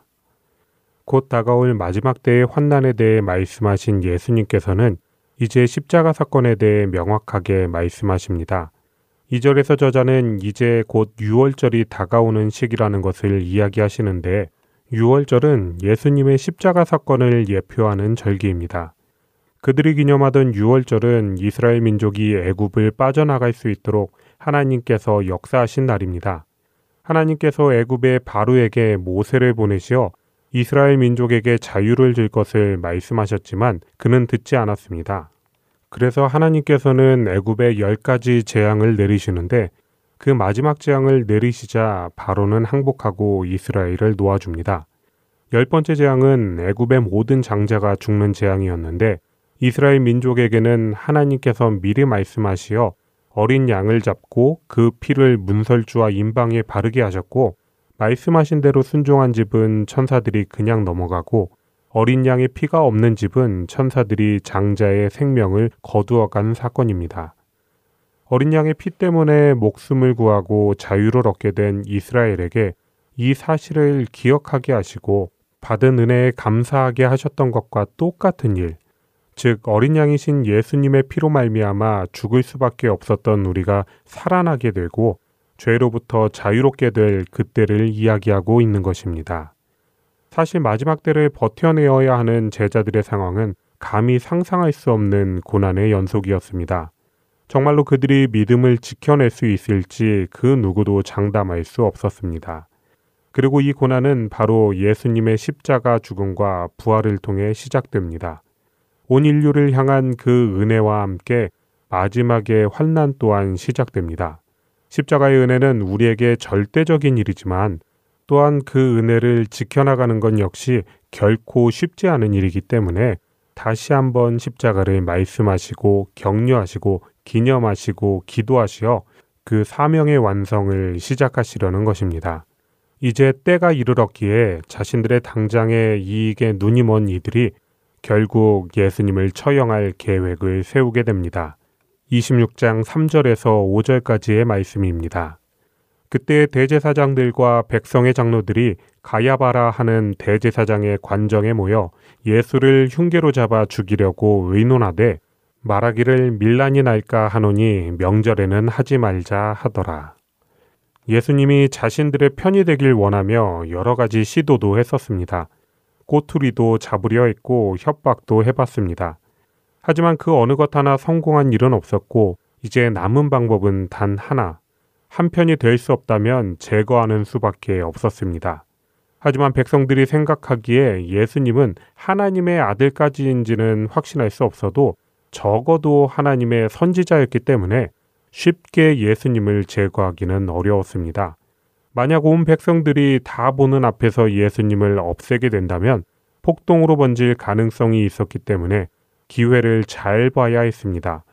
곧 다가올 마지막 때의 환난에 대해 말씀하신 예수님께서는 이제 십자가 사건에 대해 명확하게 말씀하십니다. 2절에서 저자는 이제 곧 유월절이 다가오는 시기라는 것을 이야기하시는데 유월절은 예수님의 십자가 사건을 예표하는 절기입니다. 그들이 기념하던 유월절은 이스라엘 민족이 애굽을 빠져나갈 수 있도록 하나님께서 역사하신 날입니다. 하나님께서 애굽의 바로에게 모세를 보내시어 이스라엘 민족에게 자유를 줄 것을 말씀하셨지만 그는 듣지 않았습니다. 그래서 하나님께서는 애굽에 열 가지 재앙을 내리시는데 그 마지막 재앙을 내리시자 바로는 항복하고 이스라엘을 놓아줍니다. 열 번째 재앙은 애굽의 모든 장자가 죽는 재앙이었는데 이스라엘 민족에게는 하나님께서 미리 말씀하시어 어린 양을 잡고 그 피를 문설주와 임방에 바르게 하셨고 말씀하신 대로 순종한 집은 천사들이 그냥 넘어가고 어린 양의 피가 없는 집은 천사들이 장자의 생명을 거두어간 사건입니다. 어린 양의 피 때문에 목숨을 구하고 자유를 얻게 된 이스라엘에게 이 사실을 기억하게 하시고 받은 은혜에 감사하게 하셨던 것과 똑같은 일, 즉 어린 양이신 예수님의 피로 말미암아 죽을 수밖에 없었던 우리가 살아나게 되고 죄로부터 자유롭게 될 그때를 이야기하고 있는 것입니다. 사실 마지막 때를 버텨내어야 하는 제자들의 상황은 감히 상상할 수 없는 고난의 연속이었습니다. 정말로 그들이 믿음을 지켜낼 수 있을지 그 누구도 장담할 수 없었습니다. 그리고 이 고난은 바로 예수님의 십자가 죽음과 부활을 통해 시작됩니다. 온 인류를 향한 그 은혜와 함께 마지막의 환난 또한 시작됩니다. 십자가의 은혜는 우리에게 절대적인 일이지만 또한 그 은혜를 지켜나가는 건 역시 결코 쉽지 않은 일이기 때문에 다시 한번 십자가를 말씀하시고 격려하시고 기념하시고 기도하시어 그 사명의 완성을 시작하시려는 것입니다. 이제 때가 이르렀기에 자신들의 당장의 이익에 눈이 먼 이들이 결국 예수님을 처형할 계획을 세우게 됩니다. 26장 3절에서 5절까지의 말씀입니다. 그때 대제사장들과 백성의 장로들이 가야바라 하는 대제사장의 관정에 모여 예수를 흉계로 잡아 죽이려고 의논하되 말하기를 밀란이 날까 하노니 명절에는 하지 말자 하더라. 예수님이 자신들의 편이 되길 원하며 여러 가지 시도도 했었습니다. 꼬투리도 잡으려 했고 협박도 해봤습니다. 하지만 그 어느 것 하나 성공한 일은 없었고 이제 남은 방법은 단 하나. 한편이 될 수 없다면 제거하는 수밖에 없었습니다. 하지만 백성들이 생각하기에 예수님은 하나님의 아들까지인지는 확신할 수 없어도 적어도 하나님의 선지자였기 때문에 쉽게 예수님을 제거하기는 어려웠습니다. 만약 온 백성들이 다 보는 앞에서 예수님을 없애게 된다면 폭동으로 번질 가능성이 있었기 때문에 기회를 잘 봐야 했습니다.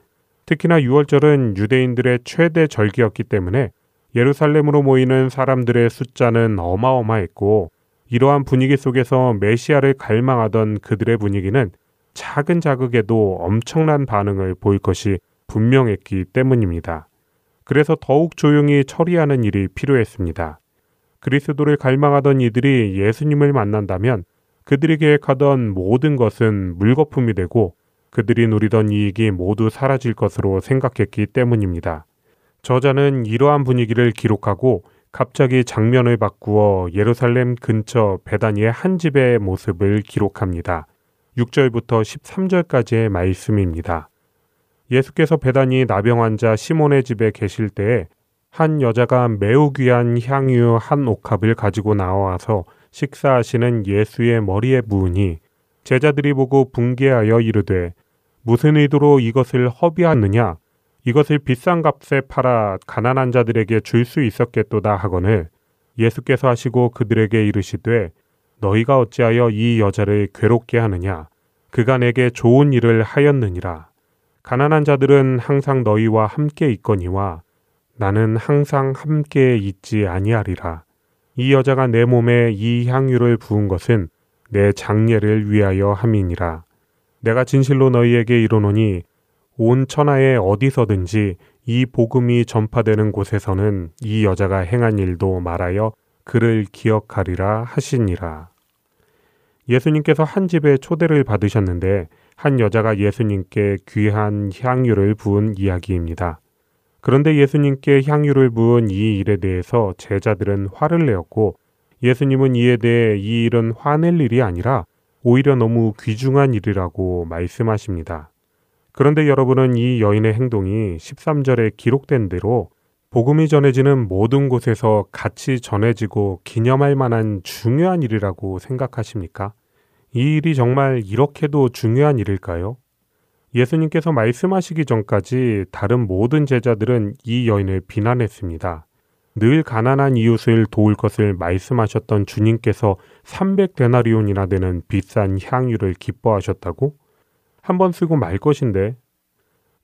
특히나 6월절은 유대인들의 최대 절기였기 때문에 예루살렘으로 모이는 사람들의 숫자는 어마어마했고 이러한 분위기 속에서 메시아를 갈망하던 그들의 분위기는 작은 자극에도 엄청난 반응을 보일 것이 분명했기 때문입니다. 그래서 더욱 조용히 처리하는 일이 필요했습니다. 그리스도를 갈망하던 이들이 예수님을 만난다면 그들이 계획하던 모든 것은 물거품이 되고 그들이 누리던 이익이 모두 사라질 것으로 생각했기 때문입니다. 저자는 이러한 분위기를 기록하고 갑자기 장면을 바꾸어 예루살렘 근처 베다니의 한 집의 모습을 기록합니다. 6절부터 13절까지의 말씀입니다. 예수께서 베다니 나병 환자 시몬의 집에 계실 때에 한 여자가 매우 귀한 향유 한 옥합을 가지고 나와서 식사하시는 예수의 머리에 부으니 제자들이 보고 붕괴하여 이르되 무슨 의도로 이것을 허비하느냐? 이것을 비싼 값에 팔아 가난한 자들에게 줄 수 있었겠도다 하거늘 예수께서 하시고 그들에게 이르시되 너희가 어찌하여 이 여자를 괴롭게 하느냐? 그가 내게 좋은 일을 하였느니라. 가난한 자들은 항상 너희와 함께 있거니와 나는 항상 함께 있지 아니하리라. 이 여자가 내 몸에 이 향유를 부은 것은 내 장례를 위하여 함이니라 내가 진실로 너희에게 이르노니 온 천하에 어디서든지 이 복음이 전파되는 곳에서는 이 여자가 행한 일도 말하여 그를 기억하리라 하시니라. 예수님께서 한 집에 초대를 받으셨는데 한 여자가 예수님께 귀한 향유를 부은 이야기입니다. 그런데 예수님께 향유를 부은 이 일에 대해서 제자들은 화를 내었고 예수님은 이에 대해 이 일은 화낼 일이 아니라 오히려 너무 귀중한 일이라고 말씀하십니다. 그런데 여러분은 이 여인의 행동이 13절에 기록된 대로 복음이 전해지는 모든 곳에서 같이 전해지고 기념할 만한 중요한 일이라고 생각하십니까? 이 일이 정말 이렇게도 중요한 일일까요? 예수님께서 말씀하시기 전까지 다른 모든 제자들은 이 여인을 비난했습니다. 늘 가난한 이웃을 도울 것을 말씀하셨던 주님께서 300데나리온이나 되는 비싼 향유를 기뻐하셨다고? 한 번 쓰고 말 것인데.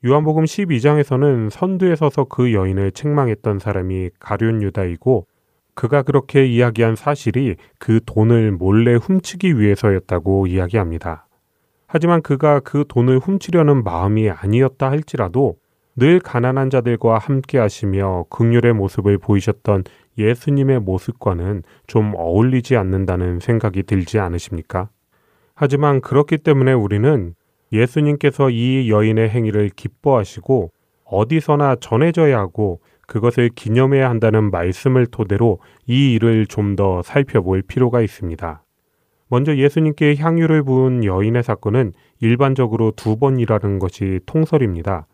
요한복음 12장에서는 선두에 서서 그 여인을 책망했던 사람이 가룟 유다이고 그가 그렇게 이야기한 사실이 그 돈을 몰래 훔치기 위해서였다고 이야기합니다. 하지만 그가 그 돈을 훔치려는 마음이 아니었다 할지라도 늘 가난한 자들과 함께 하시며 극률의 모습을 보이셨던 예수님의 모습과는 좀 어울리지 않는다는 생각이 들지 않으십니까? 하지만 그렇기 때문에 우리는 예수님께서 이 여인의 행위를 기뻐하시고 어디서나 전해져야 하고 그것을 기념해야 한다는 말씀을 토대로 이 일을 좀 더 살펴볼 필요가 있습니다. 먼저 예수님께 향유를 부은 여인의 사건은 일반적으로 두 번이라는 것이 통설입니다.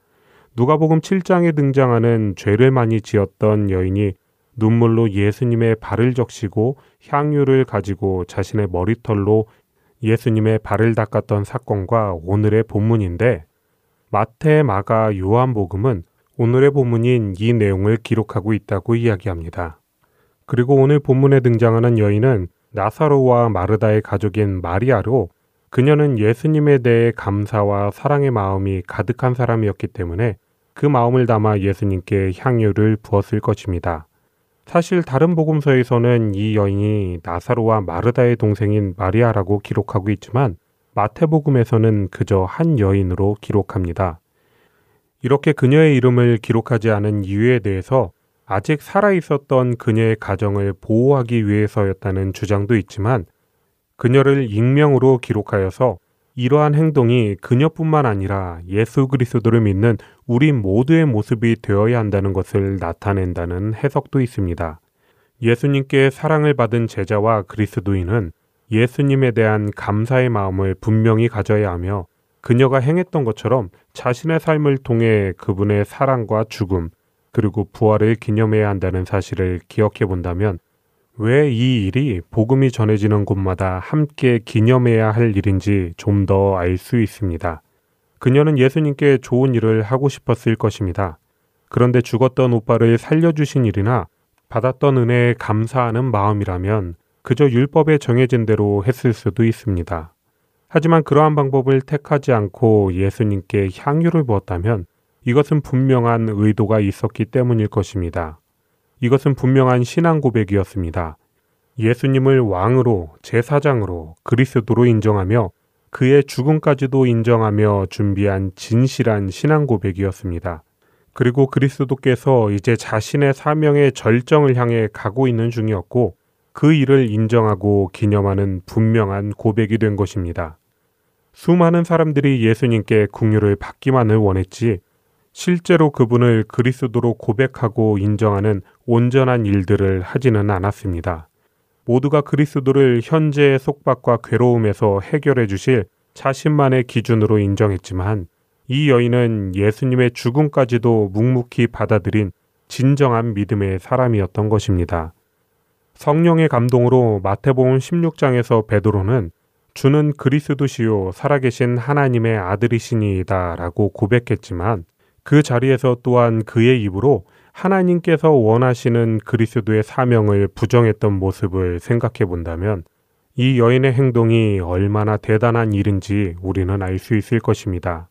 누가복음 7장에 등장하는 죄를 많이 지었던 여인이 눈물로 예수님의 발을 적시고 향유를 가지고 자신의 머리털로 예수님의 발을 닦았던 사건과 오늘의 본문인데 마태, 마가, 요한복음은 오늘의 본문인 이 내용을 기록하고 있다고 이야기합니다. 그리고 오늘 본문에 등장하는 여인은 나사로와 마르다의 가족인 마리아로 그녀는 예수님에 대해 감사와 사랑의 마음이 가득한 사람이었기 때문에 그 마음을 담아 예수님께 향유를 부었을 것입니다. 사실 다른 복음서에서는 이 여인이 나사로와 마르다의 동생인 마리아라고 기록하고 있지만 마태복음에서는 그저 한 여인으로 기록합니다. 이렇게 그녀의 이름을 기록하지 않은 이유에 대해서 아직 살아 있었던 그녀의 가정을 보호하기 위해서였다는 주장도 있지만 그녀를 익명으로 기록하여서 이러한 행동이 그녀뿐만 아니라 예수 그리스도를 믿는 우리 모두의 모습이 되어야 한다는 것을 나타낸다는 해석도 있습니다. 예수님께 사랑을 받은 제자와 그리스도인은 예수님에 대한 감사의 마음을 분명히 가져야 하며 그녀가 행했던 것처럼 자신의 삶을 통해 그분의 사랑과 죽음, 그리고 부활을 기념해야 한다는 사실을 기억해 본다면 왜 이 일이 복음이 전해지는 곳마다 함께 기념해야 할 일인지 좀 더 알 수 있습니다. 그녀는 예수님께 좋은 일을 하고 싶었을 것입니다. 그런데 죽었던 오빠를 살려주신 일이나 받았던 은혜에 감사하는 마음이라면 그저 율법에 정해진 대로 했을 수도 있습니다. 하지만 그러한 방법을 택하지 않고 예수님께 향유를 부었다면 이것은 분명한 의도가 있었기 때문일 것입니다. 이것은 분명한 신앙 고백이었습니다. 예수님을 왕으로, 제사장으로, 그리스도로 인정하며 그의 죽음까지도 인정하며 준비한 진실한 신앙 고백이었습니다. 그리고 그리스도께서 이제 자신의 사명의 절정을 향해 가고 있는 중이었고 그 일을 인정하고 기념하는 분명한 고백이 된 것입니다. 수많은 사람들이 예수님께 궁유를 받기만을 원했지 실제로 그분을 그리스도로 고백하고 인정하는 온전한 일들을 하지는 않았습니다. 모두가 그리스도를 현재의 속박과 괴로움에서 해결해 주실 자신만의 기준으로 인정했지만 이 여인은 예수님의 죽음까지도 묵묵히 받아들인 진정한 믿음의 사람이었던 것입니다. 성령의 감동으로 마태복음 16장에서 베드로는 주는 그리스도시요 살아계신 하나님의 아들이시니이다라고 고백했지만 그 자리에서 또한 그의 입으로 하나님께서 원하시는 그리스도의 사명을 부정했던 모습을 생각해 본다면 이 여인의 행동이 얼마나 대단한 일인지 우리는 알 수 있을 것입니다.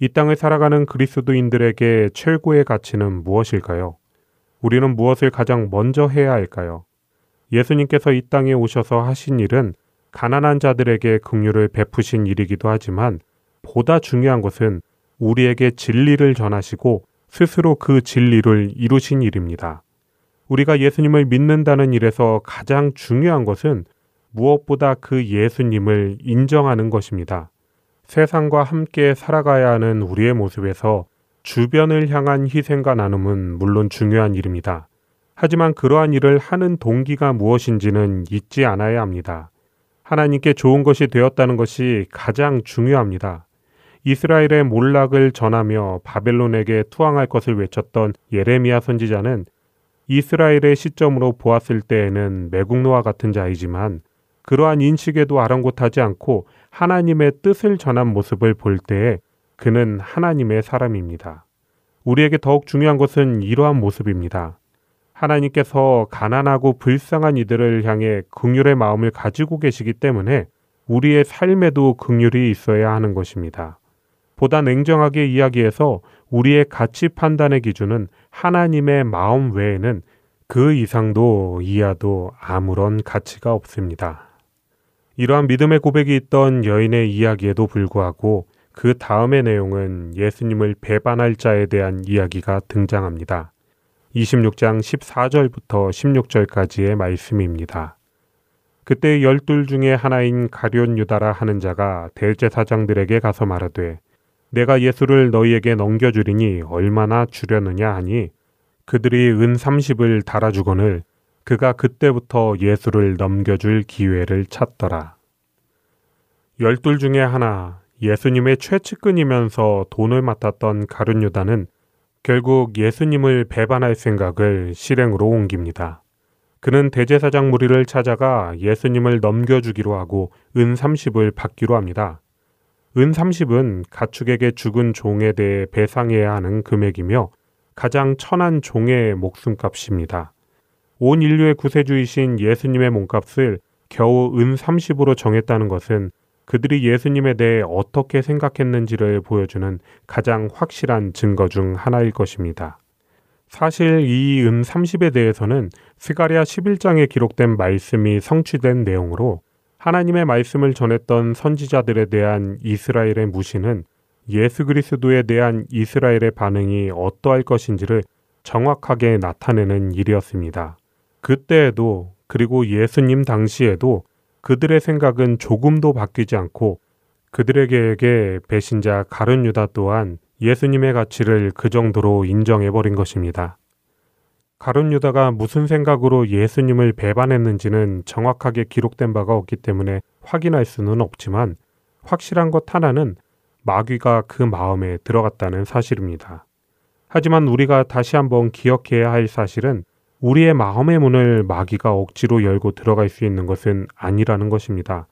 이 땅을 살아가는 그리스도인들에게 최고의 가치는 무엇일까요? 우리는 무엇을 가장 먼저 해야 할까요? 예수님께서 이 땅에 오셔서 하신 일은 가난한 자들에게 긍휼을 베푸신 일이기도 하지만 보다 중요한 것은 우리에게 진리를 전하시고 스스로 그 진리를 이루신 일입니다. 우리가 예수님을 믿는다는 일에서 가장 중요한 것은 무엇보다 그 예수님을 인정하는 것입니다. 세상과 함께 살아가야 하는 우리의 모습에서 주변을 향한 희생과 나눔은 물론 중요한 일입니다. 하지만 그러한 일을 하는 동기가 무엇인지는 잊지 않아야 합니다. 하나님께 좋은 것이 되었다는 것이 가장 중요합니다. 이스라엘의 몰락을 전하며 바벨론에게 투항할 것을 외쳤던 예레미야 선지자는 이스라엘의 시점으로 보았을 때에는 매국노와 같은 자이지만 그러한 인식에도 아랑곳하지 않고 하나님의 뜻을 전한 모습을 볼 때에 그는 하나님의 사람입니다. 우리에게 더욱 중요한 것은 이러한 모습입니다. 하나님께서 가난하고 불쌍한 이들을 향해 긍휼의 마음을 가지고 계시기 때문에 우리의 삶에도 긍휼이 있어야 하는 것입니다. 보다 냉정하게 이야기해서 우리의 가치 판단의 기준은 하나님의 마음 외에는 그 이상도 이하도 아무런 가치가 없습니다. 이러한 믿음의 고백이 있던 여인의 이야기에도 불구하고 그 다음의 내용은 예수님을 배반할 자에 대한 이야기가 등장합니다. 26장 14절부터 16절까지의 말씀입니다. 그때 열둘 중에 하나인 가룟 유다라 하는 자가 대제사장들에게 가서 말하되 내가 예수를 너희에게 넘겨주리니 얼마나 주려느냐 하니 그들이 은 30을 달아주거늘 그가 그때부터 예수를 넘겨줄 기회를 찾더라. 열둘 중에 하나 예수님의 최측근이면서 돈을 맡았던 가룟 유다는 결국 예수님을 배반할 생각을 실행으로 옮깁니다. 그는 대제사장 무리를 찾아가 예수님을 넘겨주기로 하고 은 30을 받기로 합니다. 은 30은 가축에게 죽은 종에 대해 배상해야 하는 금액이며 가장 천한 종의 목숨값입니다. 온 인류의 구세주이신 예수님의 몸값을 겨우 은 30으로 정했다는 것은 그들이 예수님에 대해 어떻게 생각했는지를 보여주는 가장 확실한 증거 중 하나일 것입니다. 사실 이 은 30에 대해서는 스가리아 11장에 기록된 말씀이 성취된 내용으로 하나님의 말씀을 전했던 선지자들에 대한 이스라엘의 무시는 예수 그리스도에 대한 이스라엘의 반응이 어떠할 것인지를 정확하게 나타내는 일이었습니다. 그때에도 그리고 예수님 당시에도 그들의 생각은 조금도 바뀌지 않고 그들에게 배신자 가룟 유다 또한 예수님의 가치를 그 정도로 인정해 버린 것입니다. 가룟 유다가 무슨 생각으로 예수님을 배반했는지는 정확하게 기록된 바가 없기 때문에 확인할 수는 없지만 확실한 것 하나는 마귀가 그 마음에 들어갔다는 사실입니다. 하지만 우리가 다시 한번 기억해야 할 사실은 우리의 마음의 문을 마귀가 억지로 열고 들어갈 수 있는 것은 아니라는 것입니다.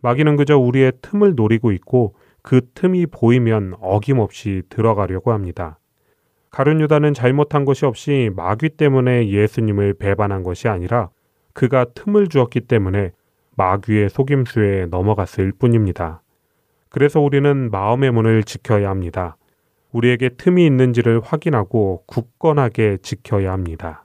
마귀는 그저 우리의 틈을 노리고 있고 그 틈이 보이면 어김없이 들어가려고 합니다. 가룟 유다는 잘못한 것이 없이 마귀 때문에 예수님을 배반한 것이 아니라 그가 틈을 주었기 때문에 마귀의 속임수에 넘어갔을 뿐입니다. 그래서 우리는 마음의 문을 지켜야 합니다. 우리에게 틈이 있는지를 확인하고 굳건하게 지켜야 합니다.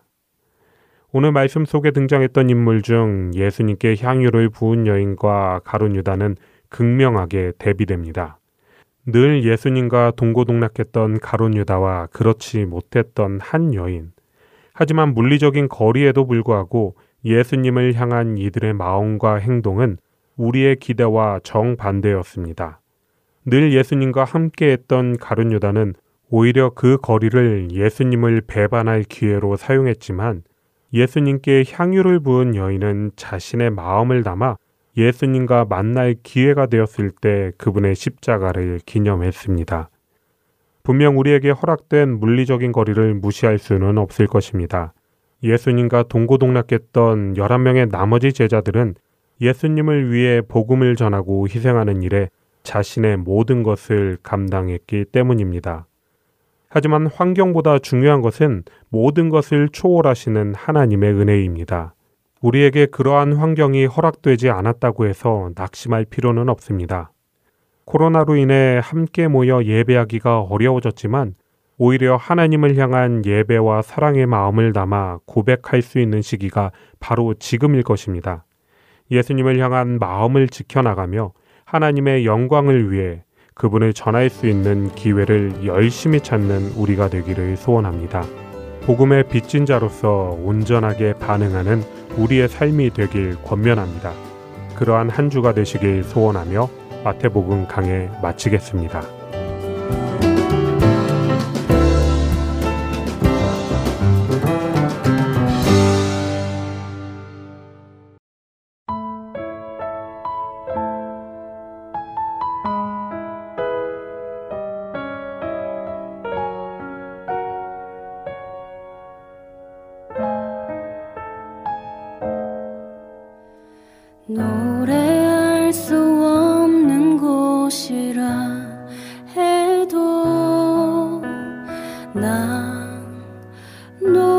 오늘 말씀 속에 등장했던 인물 중 예수님께 향유를 부은 여인과 가룟 유다는 극명하게 대비됩니다. 늘 예수님과 동고동락했던 가론 유다와 그렇지 못했던 한 여인. 하지만 물리적인 거리에도 불구하고 예수님을 향한 이들의 마음과 행동은 우리의 기대와 정반대였습니다. 늘 예수님과 함께했던 가룟 유다는 오히려 그 거리를 예수님을 배반할 기회로 사용했지만 예수님께 향유를 부은 여인은 자신의 마음을 담아 예수님과 만날 기회가 되었을 때 그분의 십자가를 기념했습니다. 분명 우리에게 허락된 물리적인 거리를 무시할 수는 없을 것입니다. 예수님과 동고동락했던 11명의 나머지 제자들은 예수님을 위해 복음을 전하고 희생하는 일에 자신의 모든 것을 감당했기 때문입니다. 하지만 환경보다 중요한 것은 모든 것을 초월하시는 하나님의 은혜입니다. 우리에게 그러한 환경이 허락되지 않았다고 해서 낙심할 필요는 없습니다. 코로나로 인해 함께 모여 예배하기가 어려워졌지만 오히려 하나님을 향한 예배와 사랑의 마음을 담아 고백할 수 있는 시기가 바로 지금일 것입니다. 예수님을 향한 마음을 지켜나가며 하나님의 영광을 위해 그분을 전할 수 있는 기회를 열심히 찾는 우리가 되기를 소원합니다. 복음의 빚진 자로서 온전하게 반응하는 우리의 삶이 되길 권면합니다. 그러한 한 주가 되시길 소원하며 마태복음 강해 마치겠습니다. 노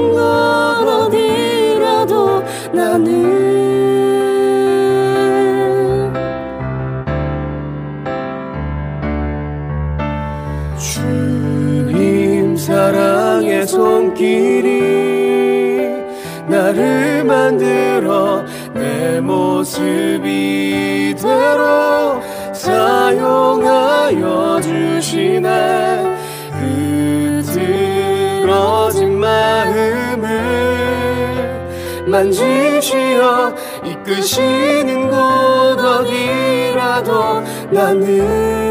모습 이대로 사용하여 주시네. 흐트러진 마음을 만지시어 이끄시는 곳 어디라도 나는